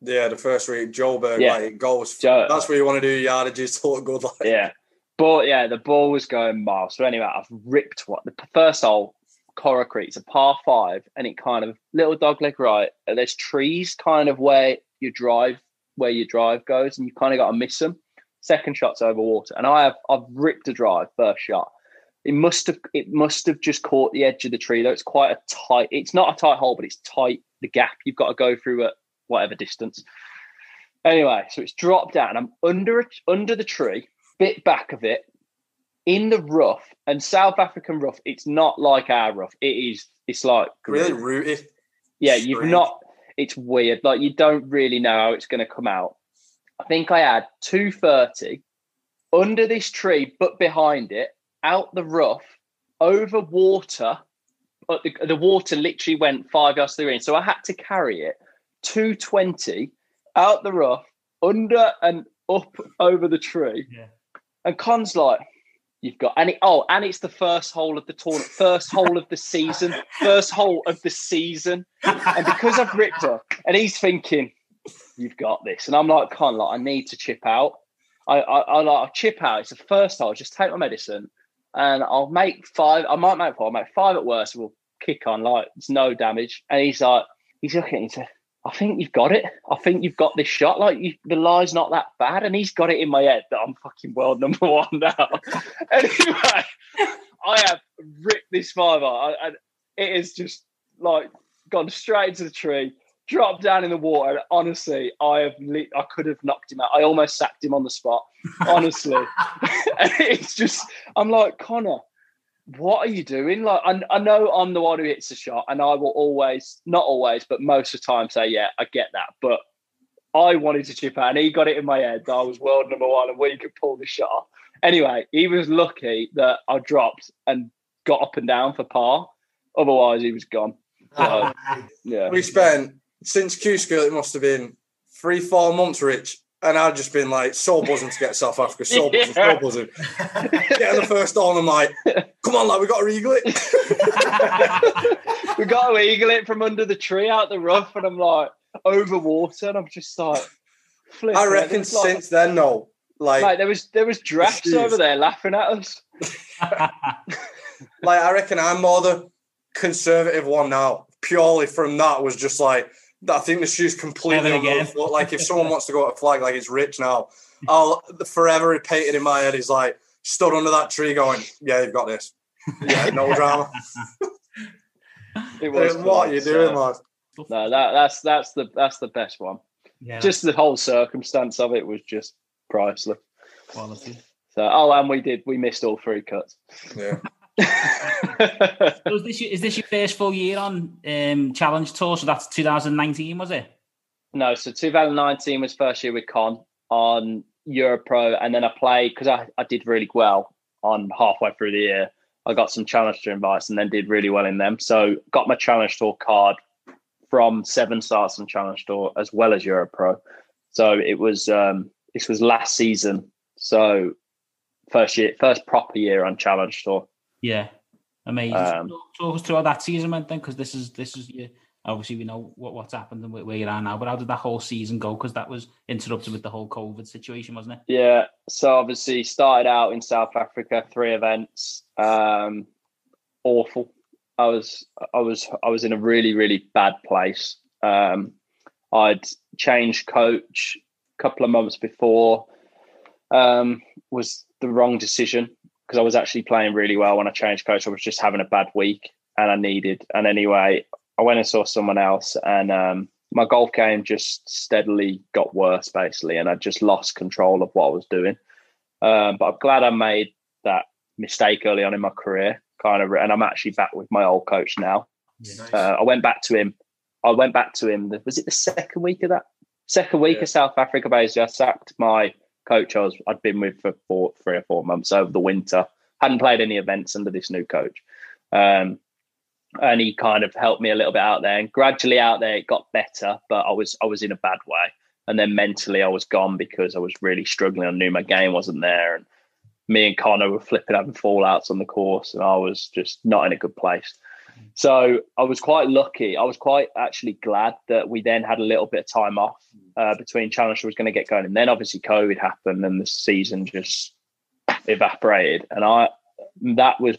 Yeah, the first week, Joburg, yeah. like it goes. Joe, that's where you want to do yardages to look good. Like. Yeah, but yeah, the ball was going miles. So anyway, I've ripped what the first hole, Coral Creek. It's a par five, and it kind of little dog leg right. There's trees kind of where you drive, where your drive goes, and you kind of got to miss them. Second shot's over water, and I have I've ripped a drive first shot. It must have it must have just caught the edge of the tree though. It's quite a tight. It's not a tight hole, but it's tight. The gap you've got to go through at whatever distance. Anyway, so it's dropped down. I'm under under the tree, bit back of it, in the rough. And South African rough, it's not like our rough. It is. It's like really rooty. Yeah, Strange. you've not. It's weird. Like you don't really know how it's going to come out. I think I had two thirty under this tree, but behind it, out the rough, over water. But the, the water literally went five yards through in, so I had to carry it 220 out the rough, under and up over the tree. Yeah. And Con's like, you've got and it, oh, and it's the first hole of the tournament, first hole of the season, first hole of the season. And because I've ripped her, and he's thinking, You've got this. And I'm like, Con, like, I need to chip out. I, I, I like I'll chip out. It's the first hole, just take my medicine and I'll make five. I might make four, I'll make five at worst. We'll kick on, like it's no damage. And he's like, he's looking he said, I think you've got it. I think you've got this shot. Like you, the lie's not that bad, and he's got it in my head that I'm fucking world number one now. anyway, I have ripped this five and it is just like gone straight into the tree, dropped down in the water. Honestly, I have lit, I could have knocked him out. I almost sacked him on the spot. Honestly, it's just I'm like Connor what are you doing? Like, I, I know I'm the one who hits the shot, and I will always, not always, but most of the time say, yeah, I get that. But I wanted to chip out, and he got it in my head that I was world number one and we could pull the shot. Anyway, he was lucky that I dropped and got up and down for par. Otherwise, he was gone. So, yeah. We spent, since Q School, it must have been three, four months, Rich, and I'd just been like so buzzing to get South Africa, so buzzing, yeah. so buzzing. Getting the first on, I'm like, come on, like we got to eagle it. we got to eagle it from under the tree out the rough, and I'm like over water, and I'm just like, I reckon since then, no, like mate, there was there was drafts over there laughing at us. like I reckon I'm more the conservative one now. Purely from that was just like I think the shoe's completely on foot. Like if someone wants to go at a flag, like it's rich now, I'll forever repeat it in my head. Is like stood under that tree, going, "Yeah, you've got this. Yeah, no drama." it was what are you doing, lad? No, that, that's that's the that's the best one. Yeah. Just the whole circumstance of it was just priceless. Quality. So, oh, and we did we missed all three cuts. Yeah. So is, this your, is this your first full year on um, Challenge Tour? So that's 2019, was it? No, so 2019 was first year with Con on Europro, and then I played because I, I did really well on halfway through the year. I got some Challenge Tour invites and then did really well in them. So got my Challenge Tour card from seven starts on Challenge Tour as well as Europro. So it was um, this was last season. So first year, first proper year on Challenge Tour. Yeah, amazing. Um, Talk us through how that season went then, because this is this is your obviously we know what, what's happened and where you are now, but how did that whole season go? Because that was interrupted with the whole COVID situation, wasn't it? Yeah. So obviously started out in South Africa, three events. Um, awful. I was I was I was in a really really bad place. Um, I'd changed coach a couple of months before. Um, was the wrong decision because I was actually playing really well when I changed coach. I was just having a bad week. and I needed. And anyway, I went and saw someone else, and um, my golf game just steadily got worse, basically, and I just lost control of what I was doing. Um, but I'm glad I made that mistake early on in my career, kind of, and I'm actually back with my old coach now. Nice. Uh, I went back to him. I went back to him. Was it the second week of that? Second week Yeah. of South Africa, basically. I sacked my coach I was, I'd been with for four, three or four months over the winter. Hadn't played any events under this new coach. Um, and he kind of helped me a little bit out there. And gradually out there, it got better, but I was I was in a bad way. And then mentally, I was gone because I was really struggling. I knew my game wasn't there, and me and Connor were flipping having fallouts on the course, and I was just not in a good place. So I was quite lucky. I was quite actually glad that we then had a little bit of time off uh, between Challenger was going to get going, and then obviously COVID happened, and the season just evaporated. And I that was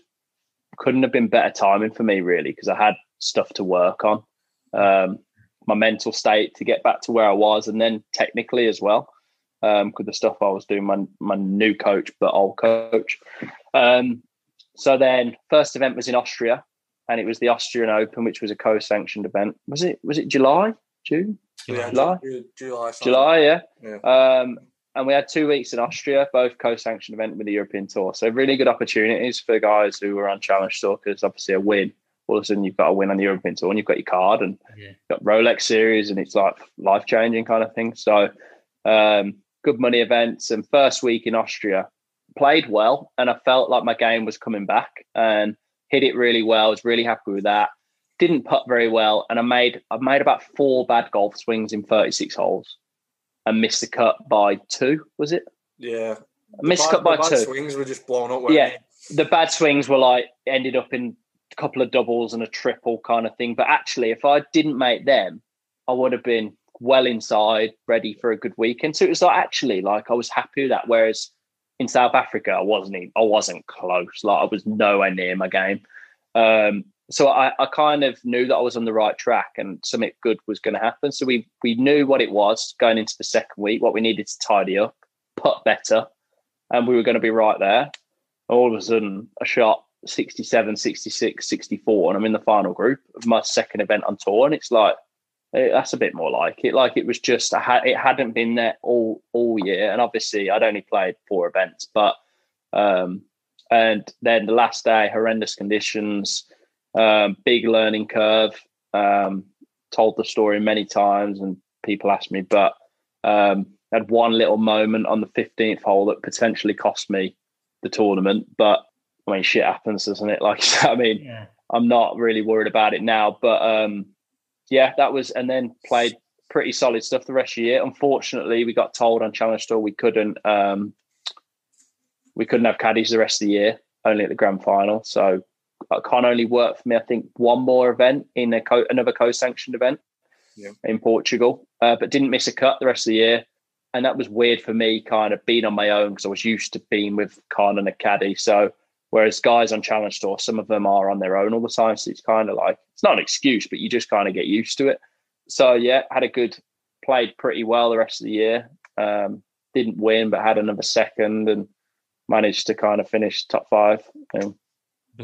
couldn't have been better timing for me really because I had stuff to work on, um, my mental state to get back to where I was, and then technically as well. Um, with the stuff I was doing, my my new coach, but old coach. Um, so then, first event was in Austria, and it was the Austrian Open, which was a co-sanctioned event. Was it? Was it July? June? Yeah, July? Ju- July. sounds July, yeah. Yeah. Um, and we had two weeks in Austria, both co-sanctioned event with the European Tour. So really good opportunities for guys who were on Challenge Tour because obviously a win. All of a sudden you've got a win on the European Tour and you've got your card and Yeah. you've got Rolex series and it's like life changing kind of thing. So um, good money events and first week in Austria played well and I felt like my game was coming back and hit it really well. I was really happy with that. Didn't putt very well and I made I made about four bad golf swings in 36 holes and missed the cut by two, was it? Yeah. I missed The cut by the bad two. swings were just blown up. Yeah. they? the bad swings were like ended up in a couple of doubles and a triple kind of thing. But actually, if I didn't make them, I would have been well inside, ready for a good weekend. So it was like actually like I was happy with that. Whereas in South Africa, I wasn't even, I wasn't close. Like I was nowhere near my game. Um, so I, I kind of knew that I was on the right track and something good was going to happen. So we we knew what it was going into the second week, what we needed to tidy up, put better, and we were going to be right there all of a sudden I shot 67, 66, 64, and I'm in the final group of my second event on tour. And it's like, eh, that's a bit more like it. Like it was just, I had, it hadn't been there all, all year. And obviously I'd only played four events, but, um, and then the last day, horrendous conditions, um, big learning curve, um, told the story many times and people asked me, but, um, had one little moment on the 15th hole that potentially cost me the tournament. But I mean, shit happens, doesn't it? Like, I mean, Yeah. I'm not really worried about it now. But um, yeah, that was, and then played pretty solid stuff the rest of the year. Unfortunately, we got told on Challenge Tour we couldn't um, we couldn't have caddies the rest of the year, only at the grand final. So I can't only work for me. I think one more event in a co- another co-sanctioned event Yeah. in Portugal, uh, but didn't miss a cut the rest of the year. And that was weird for me, kind of being on my own because I was used to being with Con and a caddy. So whereas guys on Challenge Tour, some of them are on their own all the time. So it's kind of like it's not an excuse, but you just kind of get used to it. So yeah, had a good, played pretty well the rest of the year. Um, didn't win, but had another second and managed to kind of finish top five and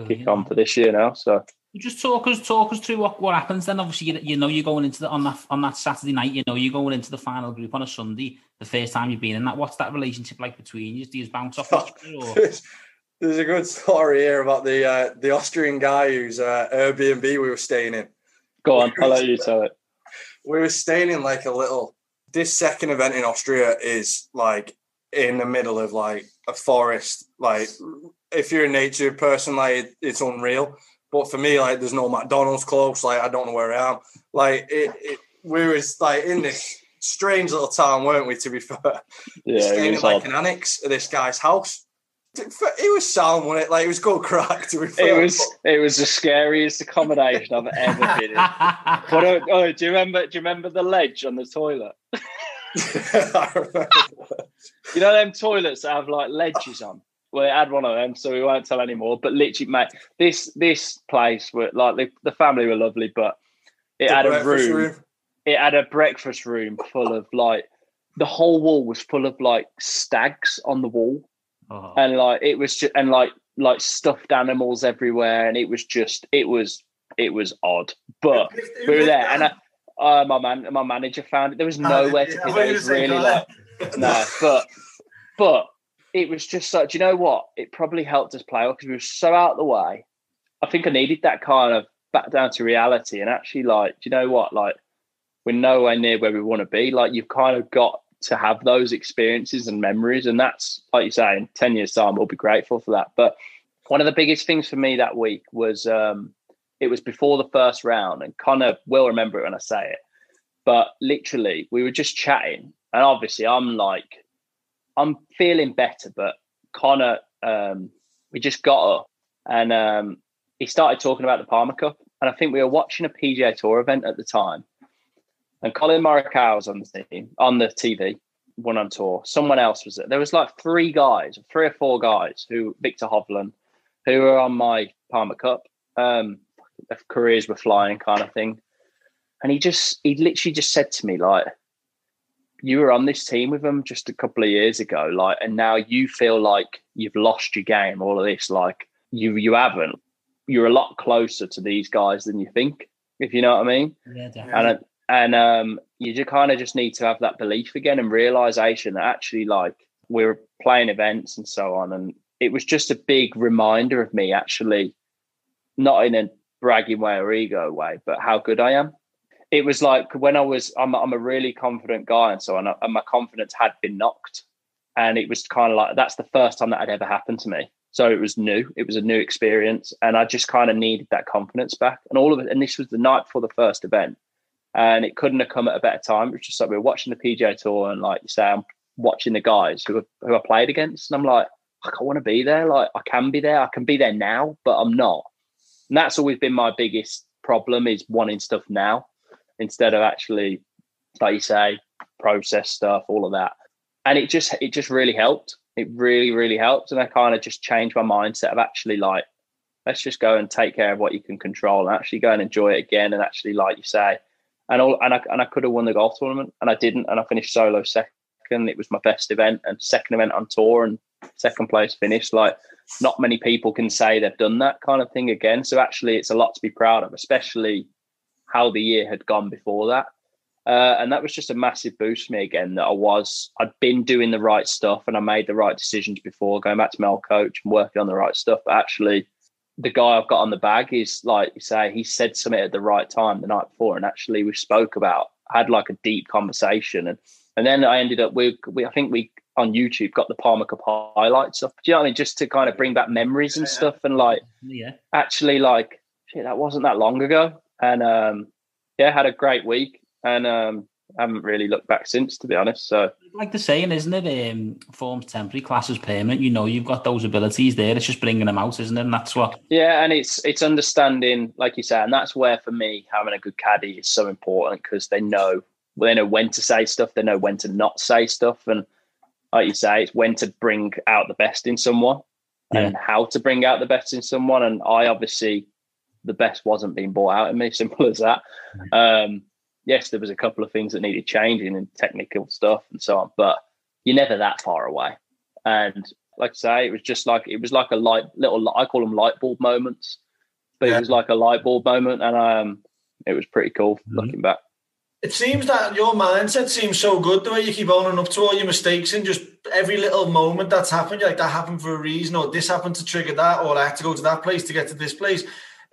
kick on for this year now. So Just talk us talk us through what, what happens then. Obviously, you, you know you're going into the on that on that Saturday night. You know you're going into the final group on a Sunday. The first time you've been in that. What's that relationship like between you? Do you bounce off each other? There's, a good story here about the uh, the Austrian guy whose uh, Airbnb we were staying in. go on, I'll let you tell it. We were staying in like a little. This second event in Austria is like in the middle of like a forest. Like if you're a nature person, like it's unreal. But for me, like there's no McDonald's close. Like I don't know where I am. Like it, it we was like in this strange little town, weren't we? To be fair, Yeah, staying in like odd. an annex of this guy's house. It was sound, wasn't it? Like it was good crack. To be It was it was the scariest accommodation I've ever been in. But uh, oh, do you remember? Do you remember the ledge on the toilet? I remember. You know them toilets that have like ledges on. Well, it had one of them, so we won't tell anymore. But literally, mate, this this place were like the, the family were lovely, but it The had a breakfast room, It had a breakfast room full of like the whole wall was full of like stags on the wall, Oh. and like it was just and like like stuffed animals everywhere, and it was just it was it was odd, but we were there, and I, uh, my man, my manager found it. There was nowhere to put it. It was really like no, but but it was just such. You know what? It probably helped us play because we were so out of the way. I think I needed that kind of back down to reality and actually like, do you know what? Like we're nowhere near where we want to be. Like you've kind of got to have those experiences and memories, and that's like you say, in ten years' time, we'll be grateful for that. But one of the biggest things for me that week was um, it was before the first round, and Connor will remember it when I say it. But literally, we were just chatting, and obviously, I'm like, I'm feeling better, but Connor, um, we just got up, and um, he started talking about the Palmer Cup, and I think we were watching a PGA Tour event at the time, and Collin Morikawa was on the team on the TV, one on tour. Someone else was there. There was like three guys, three or four guys who Viktor Hovland, who were on my Palmer Cup. Um, their careers were flying, kind of thing. And he just, he literally just said to me, like, you were on this team with them just a couple of years ago, like, and now you feel like you've lost your game. All of this, like, you you haven't. You're a lot closer to these guys than you think, if you know what I mean. Yeah, definitely. And and um, you just kind of just need to have that belief again and realization that actually, like, we're playing events and so on, and it was just a big reminder of me actually, not in a bragging way or ego way, but how good I am. It was like when I was, I'm, I'm a really confident guy and so on, and my confidence had been knocked. And it was kind of like, that's the first time that had ever happened to me. So it was new. It was a new experience. And I just kind of needed that confidence back. And all of it, and this was the night before the first event. And it couldn't have come at a better time. It was just like we were watching the PGA tour and like you say, I'm watching the guys who, who I played against. And I'm like, I want to be there. Like I can be there. I can be there now, but I'm not. And that's always been my biggest problem is wanting stuff now instead of actually, like you say, process stuff, all of that. And it just it just really helped. It really, really helped. And I kind of just changed my mindset of actually like, let's just go and take care of what you can control and actually go and enjoy it again. And actually, like you say, and all and I and I could have won the golf tournament and I didn't, and I finished solo second. It was my best event and second event on tour and second place finish. Like not many people can say they've done that kind of thing again. So actually, it's a lot to be proud of, especially how the year had gone before that. Uh, and that was just a massive boost for me again that I was, I'd been doing the right stuff and I made the right decisions before going back to my old coach and working on the right stuff. But actually, the guy I've got on the bag is like you say, he said something at the right time the night before. And actually, we spoke about, had like a deep conversation. And and then I ended up with, we, I think we on YouTube got the Palmer Cup highlights up. Do you know what I mean? Just to kind of bring back memories and stuff and like, yeah, actually, like, shit, that wasn't that long ago and um, yeah, had a great week, and um, haven't really looked back since, to be honest. So, like the saying, isn't it? Um, forms temporary, classes permanent. You know, you've got those abilities there. It's just bringing them out, isn't it? And that's what. Yeah, and it's it's understanding, like you say, and that's where for me having a good caddy is so important because they know they know when to say stuff, they know when to not say stuff, and like you say, it's when to bring out the best in someone yeah. and how to bring out the best in someone. And I obviously the best wasn't being brought out in me. Simple as that. Um, yes, there was a couple of things that needed changing and technical stuff and so on, but you're never that far away. And like I say, it was just like it was like a light little I call them light bulb moments, but yeah. it was like a light bulb moment, and um, it was pretty cool mm-hmm. looking back. It seems that your mindset seems so good the way you keep owning up to all your mistakes and just every little moment that's happened, like that happened for a reason, or this happened to trigger that, or I had to go to that place to get to this place.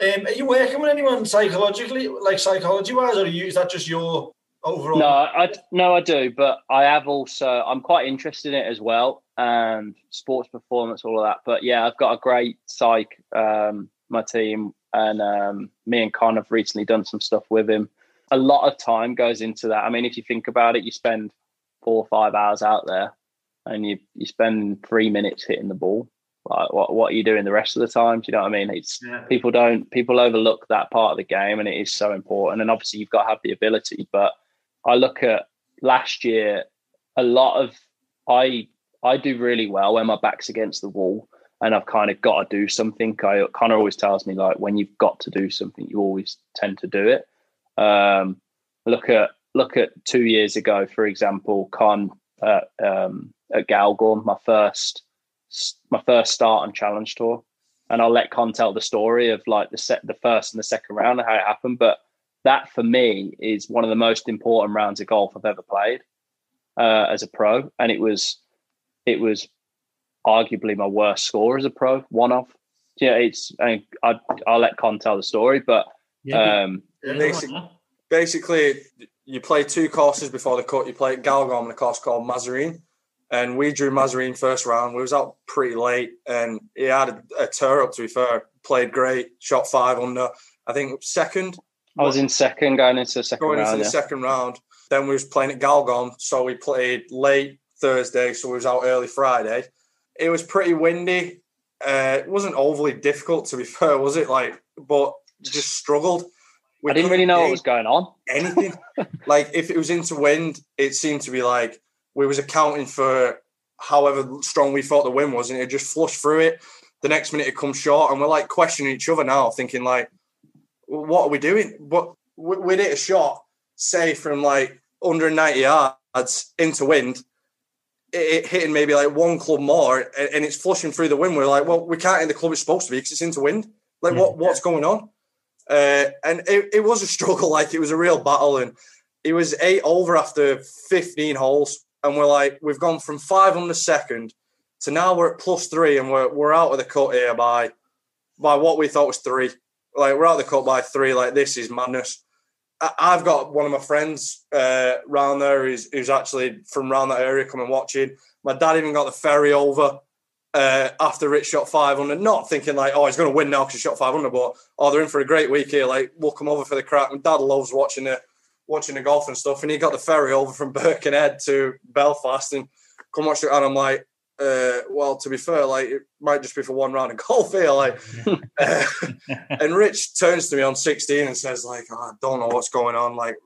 Um, are you working with anyone psychologically, like psychology wise, or you, is that just your overall? No, I no, I do, but I have also. I'm quite interested in it as well, and sports performance, all of that. But yeah, I've got a great psych. Um, my team and um, me and Con have recently done some stuff with him. A lot of time goes into that. I mean, if you think about it, you spend four or five hours out there, and you you spend three minutes hitting the ball like what what are you doing the rest of the time? Do you know what I mean? It's yeah. people don't people overlook that part of the game, and it is so important. And obviously, you've got to have the ability. But I look at last year, a lot of I I do really well when my back's against the wall, and I've kind of got to do something. I Connor always tells me like when you've got to do something, you always tend to do it. Um, look at look at two years ago, for example, Con uh, um, at Galgorm, my first my first start on Challenge Tour. and I'll let Con tell the story of like the set, the first and the second round and how it happened. But that for me is one of the most important rounds of golf I've ever played uh, as a pro, and it was it was arguably my worst score as a pro, one off. Yeah, it's I, I I'll let Con tell the story, but Yeah, um, Basically, basically, you play two courses before the cut. You play at Galgorm and a course called Massereene. And we drew Massereene first round. We was out pretty late, and he had a, a tour up. To be fair, played great, shot five under. I think second I was in second going into the second going round. into the yeah. second round. Then we was playing at Galgorm, so we played late Thursday, so we was out early Friday. It was pretty windy. Uh, it wasn't overly difficult, to be fair, was it? Like, but just struggled. We I didn't really know what was going on. anything. like if it was into wind, it seemed to be like we was accounting for however strong we thought the wind was, and it just flushed through it. The next minute it comes short, and we're like questioning each other now, thinking like, "What are we doing?" But we- hit a shot, say from like 190 yards into wind. It, it hitting maybe like one club more, and, it's flushing through the wind. We're like, "Well, we can't hit the club it's supposed to be because it's into wind." Like, what what's going on? Uh, and it, it was a struggle, like it was a real battle. And it was eight over after 15 holes. And we're like, we've gone from five on the second to now we're at plus three and we're, we're out of the cut here by by what we thought was three. Like we're out of the cut by three. Like this is madness. I've got one of my friends uh, round there who's, who's actually from around that area coming watching. My dad even got the ferry over uh, after Rich shot 500, not thinking like, oh, he's going to win now because he shot 500, but oh, they're in for a great week here. Like, we'll come over for the crack. My dad loves watching the watching the golf and stuff, and he got the ferry over from Birkenhead to Belfast and come watch it. And I'm like, uh, well, to be fair, like it might just be for one round of golf here. Like, uh, and Rich turns to me on 16 and says, like, oh, I don't know what's going on. Like,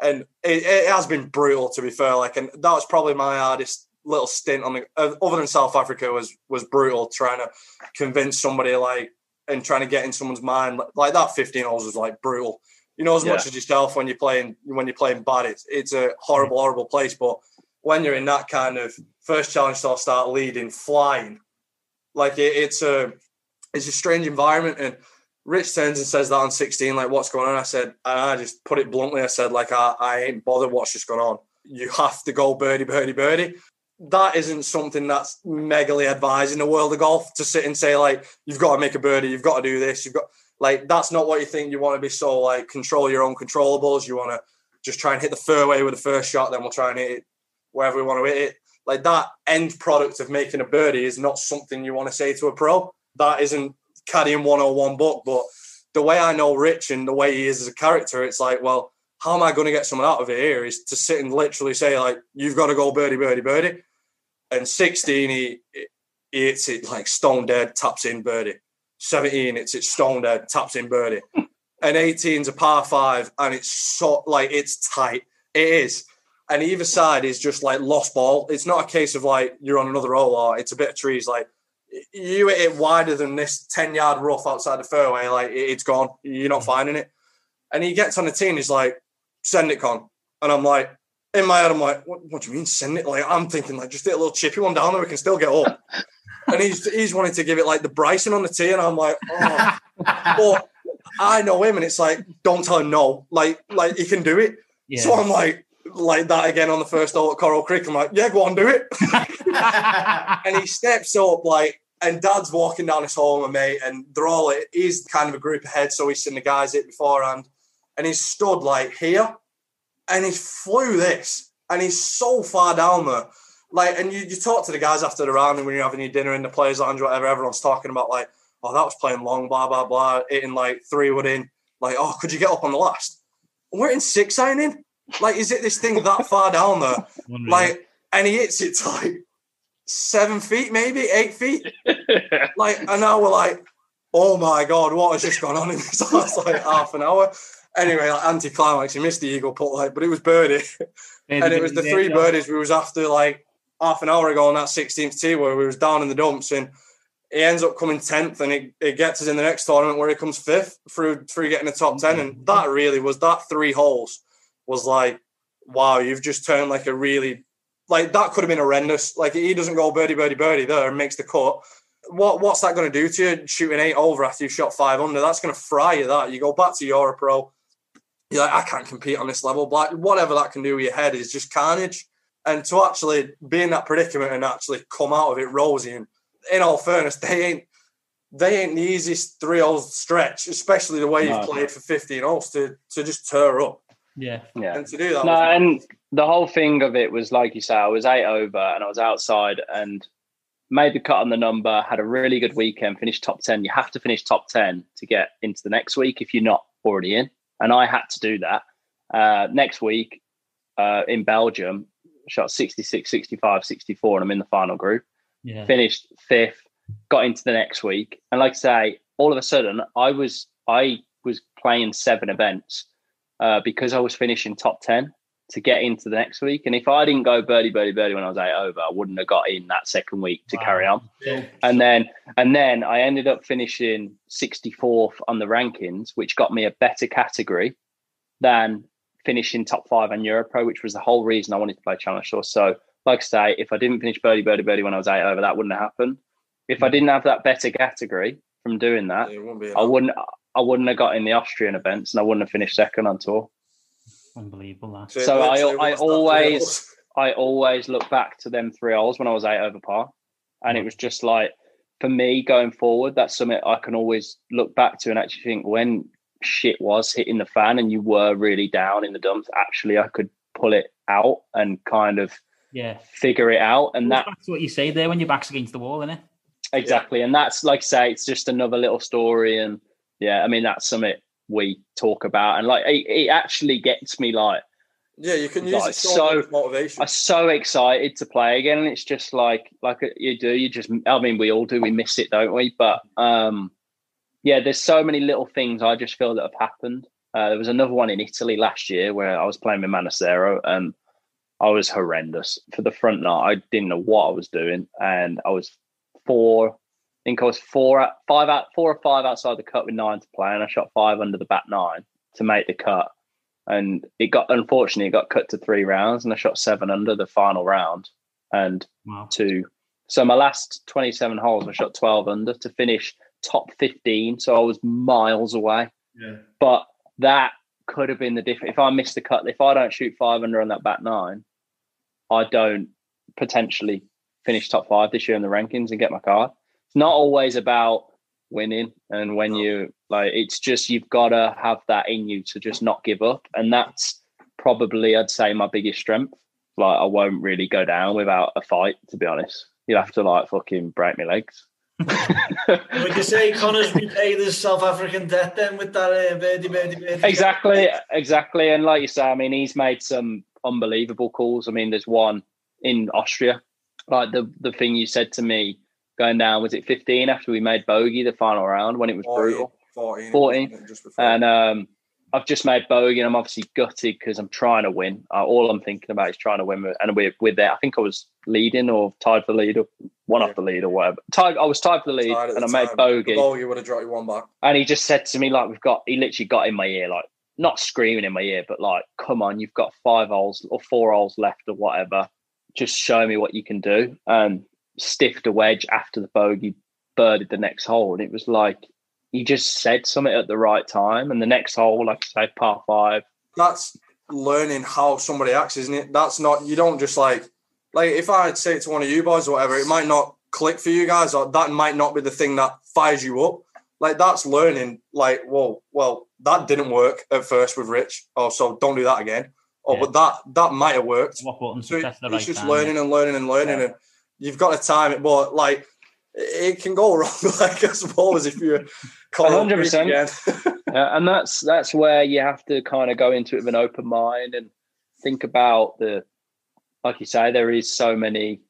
and it, it has been brutal to be fair. Like, and that was probably my hardest little stint on the other than South Africa was was brutal trying to convince somebody like and trying to get in someone's mind like, like that 15 holes was like brutal you know as much as yourself when you're playing when you're playing bad it's it's a horrible horrible place but when you're in that kind of first challenge so I'll start leading flying like it, it's a it's a strange environment and Rich turns and says that on 16 like what's going on? I said and I just put it bluntly I said like I, I ain't bothered what's just going on. You have to go birdie birdie birdie. That isn't something that's megally advised in the world of golf to sit and say like you've got to make a birdie, you've got to do this, you've got like that's not what you think. You want to be so like control your own controllables. You want to just try and hit the fairway with the first shot, then we'll try and hit it wherever we want to hit it. Like that end product of making a birdie is not something you want to say to a pro. That isn't caddying 101 book, but the way I know Rich and the way he is as a character, it's like, well, how am I going to get someone out of it here is to sit and literally say, like, you've got to go birdie, birdie, birdie. And 16, he, he hits it like stone dead, taps in birdie. 17, it's it's stone dead, taps in birdie. and 18's a par five, and it's so like it's tight. It is. And either side is just like lost ball. It's not a case of like you're on another hole or it's a bit of trees. Like you hit it wider than this 10 yard rough outside the fairway, like it- it's gone. You're not mm. finding it. And he gets on the tee and he's like, send it, Con. And I'm like, in my head, I'm like, what, what do you mean send it? Like, I'm thinking, like, just hit a little chippy one down there, we can still get up. and he's he's wanting to give it like the Bryson on the tee, and I'm like, oh. but I know him, and it's like, don't tell him no. Like, like he can do it. Yeah. So I'm like, like that again on the first hole at Coral Creek. I'm like, yeah, go on, do it. and he steps up like and dad's walking down hall with my mate and they're all he's kind of a group ahead so he's seen the guys hit beforehand and he's stood like here and he flew this and he's so far down there like and you, you talk to the guys after the round and when you're having your dinner in the players lounge whatever everyone's talking about like oh that was playing long blah blah blah hitting like three wood in. Like oh could you get up on the last? We're in six signing like is it this thing that far down there like and he hits it to like seven feet, maybe eight feet. Like, and now we're like, oh my god, what has just gone on in this last like half an hour? Anyway, like anti-climax, he missed the eagle putt, like, but it was birdie, and it was the three birdies we was after like half an hour ago on that 16th tee where we was down in the dumps, and he ends up coming tenth, and it, it gets us in the next tournament where he comes fifth through through getting the top ten, and mm-hmm. that really was that three holes was like, wow, you've just turned like a really like that could have been horrendous. Like he doesn't go birdie, birdie, birdie there and makes the cut. what what's that going to do to you? Shooting eight over after you've shot five under, that's going to fry you. That you go back to Europro, you're like, I can't compete on this level. But whatever that can do with your head is just carnage. And to actually be in that predicament and actually come out of it rosy, and in all fairness, they ain't they ain't the easiest three holes stretch, especially the way No. you've played for 15 holes to to just tear up Yeah. Yeah. and to do that. No, was- and the whole thing of it was like you say, I was eight over and I was outside and made the cut on the number, had a really good weekend, finished top 10. You have to finish top 10 to get into the next week if you're not already in. And I had to do that. Uh, next week uh, in Belgium, shot 66, 65, 64, and I'm in the final group Yeah. finished fifth, got into the next week, and like I say, all of a sudden I was I was playing seven events uh, because I was finishing top ten to get into the next week. And if I didn't go birdie birdie birdie when I was eight over, I wouldn't have got in that second week to Wow. carry on. Yeah. And then and then I ended up finishing 64th on the rankings, which got me a better category than finishing top five on Europro, which was the whole reason I wanted to play Challenge Tour. So, like I say, if I didn't finish birdie birdie birdie when I was eight over, that wouldn't have happened. If I hmm. didn't have that better category from doing that, it wouldn't I wouldn't I wouldn't have got in the Austrian events and I wouldn't have finished second on tour. Unbelievable. That. it so I- I was that three always- I always look back to them three holes when I was eight over par. And it hmm. was just like, for me going forward, that's something I can always look back to and actually think when shit was hitting the fan and you were really down in the dumps, actually, I could pull it out and kind of Yeah. figure it out. And And that that's what you say there when your back's against the wall, isn't it? exactly. And that's like I say, it's just another little story. And yeah, I mean, that's something we talk about. And like, it, it actually gets me like, Yeah, you can use Like, it so, so- motivation. I'm so excited to play again. And it's just like, like you do, you just, I mean, we all do, we miss it, don't we? But um, yeah, there's so many little things I just feel that have happened. Uh, there was another one in Italy last year where I was playing with Manassero and I was horrendous for the front nine. I didn't know what I was doing, and I was four. I think I was four, out- five out, four or five outside the cut with nine to play, and I shot five under the back nine to make the cut. And it got unfortunately it got cut to three rounds, and I shot seven under the final round, and Wow. two. So my last twenty-seven holes, I shot twelve under to finish top fifteen. So I was miles away Yeah. but that could have been the difference. If I miss the cut, if I don't shoot five under on that back nine, I don't potentially finish top five this year in the rankings and get my card. It's not always about winning, and when No. you like, it's just you've got to have that in you to just not give up, and that's probably I'd say my biggest strength. Like I won't really go down without a fight, to be honest. You'll have to like fucking break my legs. Would you say Connor's repaid his South African debt then with that uh, birdie, birdie, birdie? exactly, exactly. And like you say, I mean, he's made some unbelievable calls. I mean, there's one in Austria, like the the thing you said to me going down was it 15 after we made bogey the final round when it was 14, brutal, 14, 14. just before. and um, I've just made bogey and I'm obviously gutted because I'm trying to win. Uh, all I'm thinking about is trying to win, and we're with there. I think I was leading or tied for the lead, or one Yeah. off the lead or whatever. Tied, I was tied for the lead, and I the made bogey. The bogey would have dropped you one back. And he just said to me, like, we've got, he literally got in my ear, like, not screaming in my ear, but like, come on, you've got five holes or four holes left or whatever. Just show me what you can do. And stiffed a wedge after the bogey, birdied the next hole. And it was like, he just said something at the right time. And the next hole, like I say, par five. That's learning how somebody acts, isn't it? That's not you don't just like like if I'd say it to one of you boys or whatever, it might not click for you guys, or that might not be the thing that fires you up. Like that's learning, like, whoa, well, that didn't work at first with Rich. Oh, so don't do that again. Oh, Yeah. but that that might have worked. What So it- press it's right just time, learning and learning and learning, Yeah. and you've got to time it. But like, it can go wrong. Like I suppose if you're 100%. again. Yeah, and that's that's where you have to kind of go into it with an open mind and think about the like you say there is so many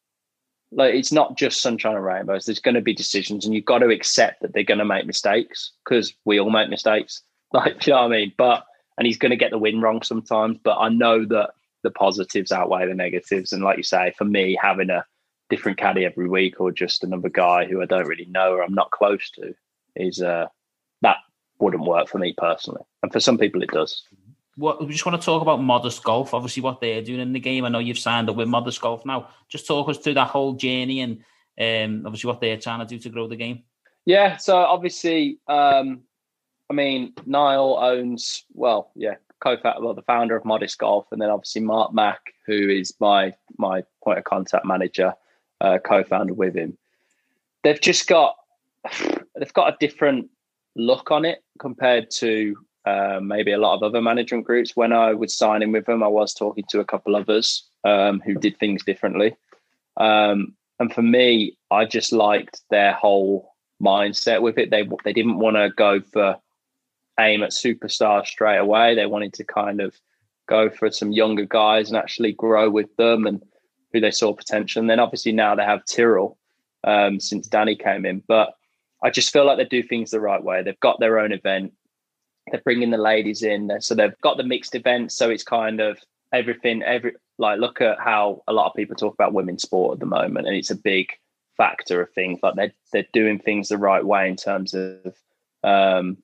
like it's not just sunshine and rainbows there's going to be decisions and you've got to accept that they're going to make mistakes because we all make mistakes like you know what i mean but and he's going to get the win wrong sometimes but i know that the positives outweigh the negatives and like you say for me having a different caddy every week or just another guy who i don't really know or i'm not close to is uh that wouldn't work for me personally. And for some people, it does. What we just want to talk about modest golf, obviously what they're doing in the game. I know you've signed up with modest golf now. Just talk us through that whole journey and um, obviously what they're trying to do to grow the game. Yeah, so obviously, um, I mean, Niall owns well, yeah, co-founder, well, the founder of Modest Golf, and then obviously Mark Mack, who is my my point of contact manager, uh, co-founder with him. They've just got they've got a different look on it compared to uh, maybe a lot of other management groups. When I was signing with them, I was talking to a couple others um, who did things differently. Um, and for me, I just liked their whole mindset with it. They they didn't want to go for aim at superstars straight away. They wanted to kind of go for some younger guys and actually grow with them and who they saw potential. And then obviously now they have Tyrrell um, since Danny came in. But I just feel like they do things the right way. They've got their own event. They're bringing the ladies in, so they've got the mixed event. So it's kind of everything. Every like look at how a lot of people talk about women's sport at the moment, and it's a big factor of things. Like they're they're doing things the right way in terms of um,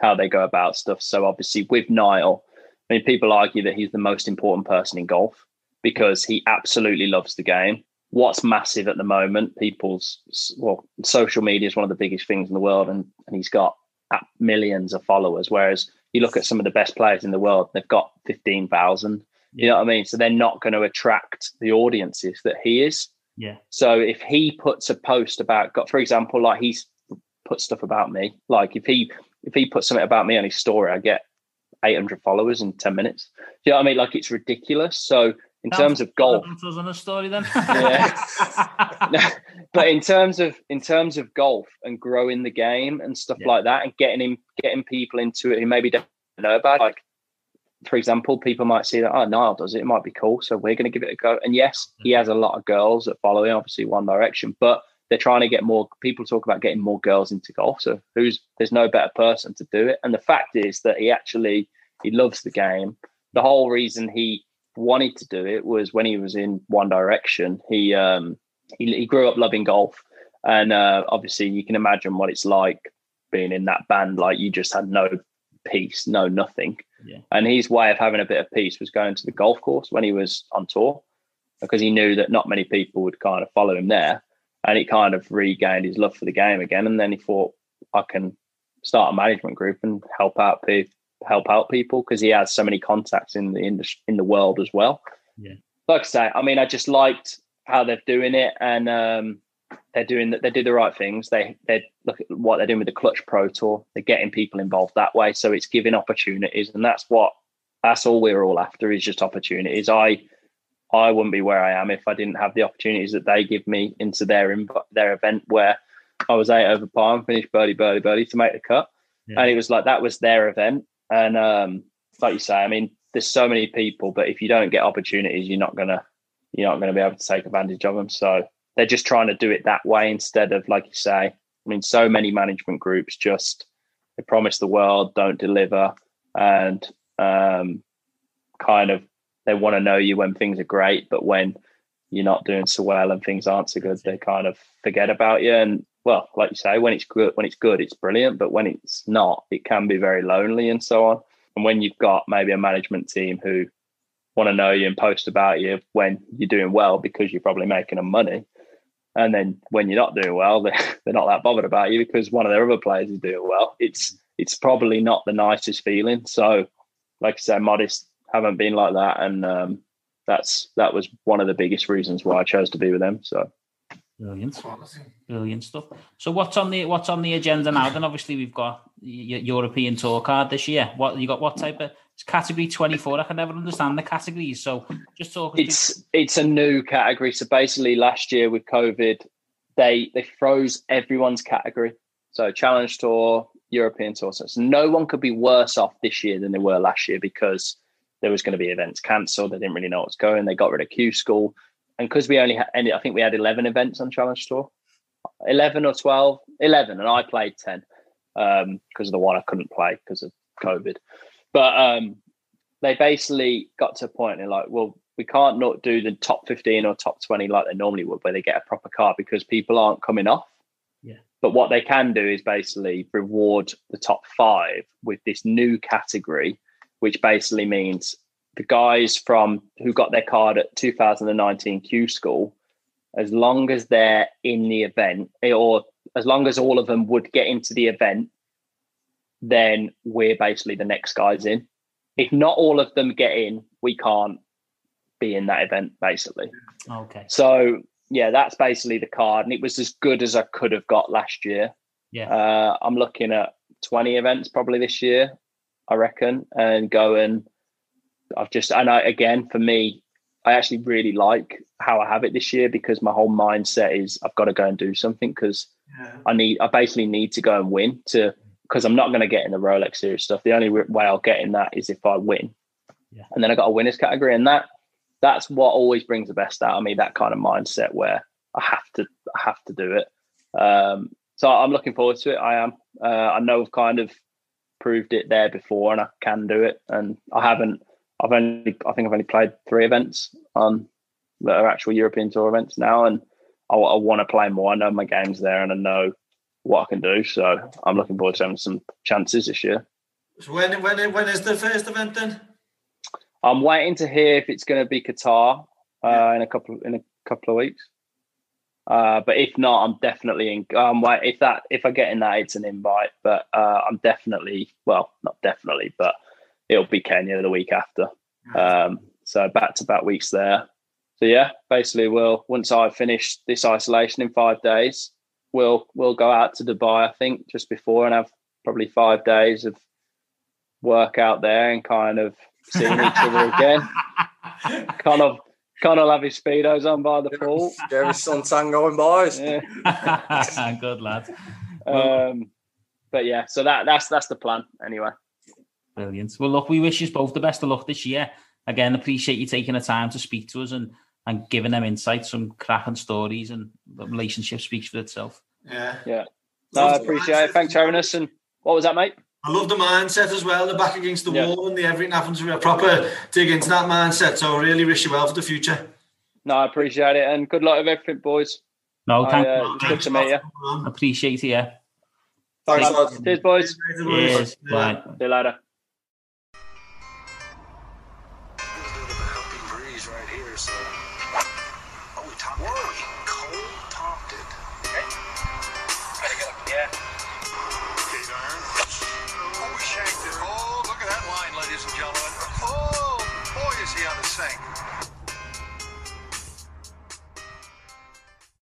how they go about stuff. So obviously with Niall, I mean, people argue that he's the most important person in golf because he absolutely loves the game what's massive at the moment. People's well, social media is one of the biggest things in the world, and, and he's got millions of followers. Whereas you look at some of the best players in the world, they've got fifteen thousand. You know what I mean? So they're not going to attract the audiences that he is. Yeah. So if he puts a post about, got for example, like he's put stuff about me, like if he if he puts something about me on his story, I get 800 followers in 10 minutes. Do you know what I mean? Like it's ridiculous. So in terms of golf on a story then yeah. but in terms of in terms of golf and growing the game and stuff yeah. like that and getting him getting people into it who maybe don't know about it. like for example people might see that oh Niall does it it might be cool so we're going to give it a go and yes he has a lot of girls that follow him obviously one direction but they're trying to get more people talk about getting more girls into golf so who's there's no better person to do it and the fact is that he actually he loves the game the whole reason he wanted to do it was when he was in One Direction. He um, he, he grew up loving golf, and uh, obviously you can imagine what it's like being in that band. Like you just had no peace, no nothing. Yeah. And his way of having a bit of peace was going to the golf course when he was on tour, because he knew that not many people would kind of follow him there, and he kind of regained his love for the game again. And then he thought, I can start a management group and help out people help out people because he has so many contacts in the industry in the world as well. Yeah. Like I say, I mean, I just liked how they're doing it, and um, they're doing that. They do the right things. They they look at what they're doing with the Clutch Pro Tour. They're getting people involved that way, so it's giving opportunities, and that's what that's all we're all after is just opportunities. I I wouldn't be where I am if I didn't have the opportunities that they give me into their their event where I was eight over par and finished birdie birdie birdie to make the cut, yeah. and it was like that was their event, and um, like you say, I mean, there's so many people, but if you don't get opportunities, you're not gonna you're not gonna be able to take advantage of them. So they're just trying to do it that way instead of like you say. I mean, so many management groups just they promise the world, don't deliver, and um, kind of they want to know you when things are great, but when you're not doing so well and things aren't so good, they kind of forget about you. And well, like you say, when it's good, when it's good, it's brilliant. But when it's not, it can be very lonely and so on. And when you've got maybe a management team who want to know you and post about you when you're doing well because you're probably making them money, and then when you're not doing well, they're, they're not that bothered about you because one of their other players is doing well. It's it's probably not the nicest feeling. So, like I said, modest haven't been like that, and um, that's that was one of the biggest reasons why I chose to be with them. So. Brilliant, brilliant stuff. So what's on the what's on the agenda now? Then obviously we've got your European Tour card this year. What you got? What type of it's category twenty four? I can never understand the categories. So just talk. It's it's a new category. So basically, last year with COVID, they they froze everyone's category. So Challenge Tour, European Tour. So no one could be worse off this year than they were last year because there was going to be events cancelled. They didn't really know what's going. They got rid of Q School and because we only had, I think we had 11 events on Challenge Tour, 11 or 12, 11, and I played 10 because um, of the one I couldn't play because of COVID. But um, they basically got to a point and like, well, we can't not do the top 15 or top 20 like they normally would, where they get a proper card because people aren't coming off. Yeah. But what they can do is basically reward the top five with this new category, which basically means the guys from who got their card at 2019 Q School as long as they're in the event, or as long as all of them would get into the event, then we're basically the next guys in. If not all of them get in, we can't be in that event, basically. Okay. So yeah, that's basically the card, and it was as good as I could have got last year. Yeah. Uh, I'm looking at 20 events probably this year, I reckon, and going. I've just and I again for me, I actually really like how I have it this year because my whole mindset is I've got to go and do something because Yeah. I need I basically need to go and win to because I'm not going to get in the Rolex Series stuff. The only way I'll get in that is if I win, Yeah. and then I got a winners category, and that that's what always brings the best out of me. That kind of mindset where I have to I have to do it. Um, so I'm looking forward to it. I am. Uh, I know I've kind of proved it there before, and I can do it. And I haven't. I've only. I think I've only played three events on that are actual European Tour events now, and I, I want to play more. I know my game's there, and I know what I can do. So I'm looking forward to having some chances this year. So when when when is the first event then? I'm waiting to hear if it's going to be Qatar uh, in a couple in a couple of weeks. Uh, but if not, I'm definitely in. Um, wait, if that if I get in that, it's an invite. But uh, I'm definitely well, not definitely, but it'll be Kenya the week after. Um, so back to back weeks there. So yeah, basically, we'll once I finish this isolation in five days, we'll we'll go out to Dubai. I think just before and have probably five days of work out there and kind of seeing each other again. Kind of, kind of have his speedos on by the pool. Get his suntan going, boys. Yeah. Good lad. Um, but yeah, so that that's that's the plan anyway. Brilliant. Well, look, we wish you both the best of luck this year. Again, appreciate you taking the time to speak to us and and giving them insights, some cracking stories, and the relationship speaks for itself. Yeah. Yeah. No, I appreciate it. Thanks for having us. And what was that, mate? I love the mindset as well. The back against the Yeah. wall and the everything happens. We a proper dig into that mindset. So I really wish you well for the future. No, I appreciate it, and good luck with everything, boys. No, I, uh, it's good to meet you. appreciate it. Yeah. Thanks, Cheers, lads. Cheers, boys. Cheers. Bye. See you later.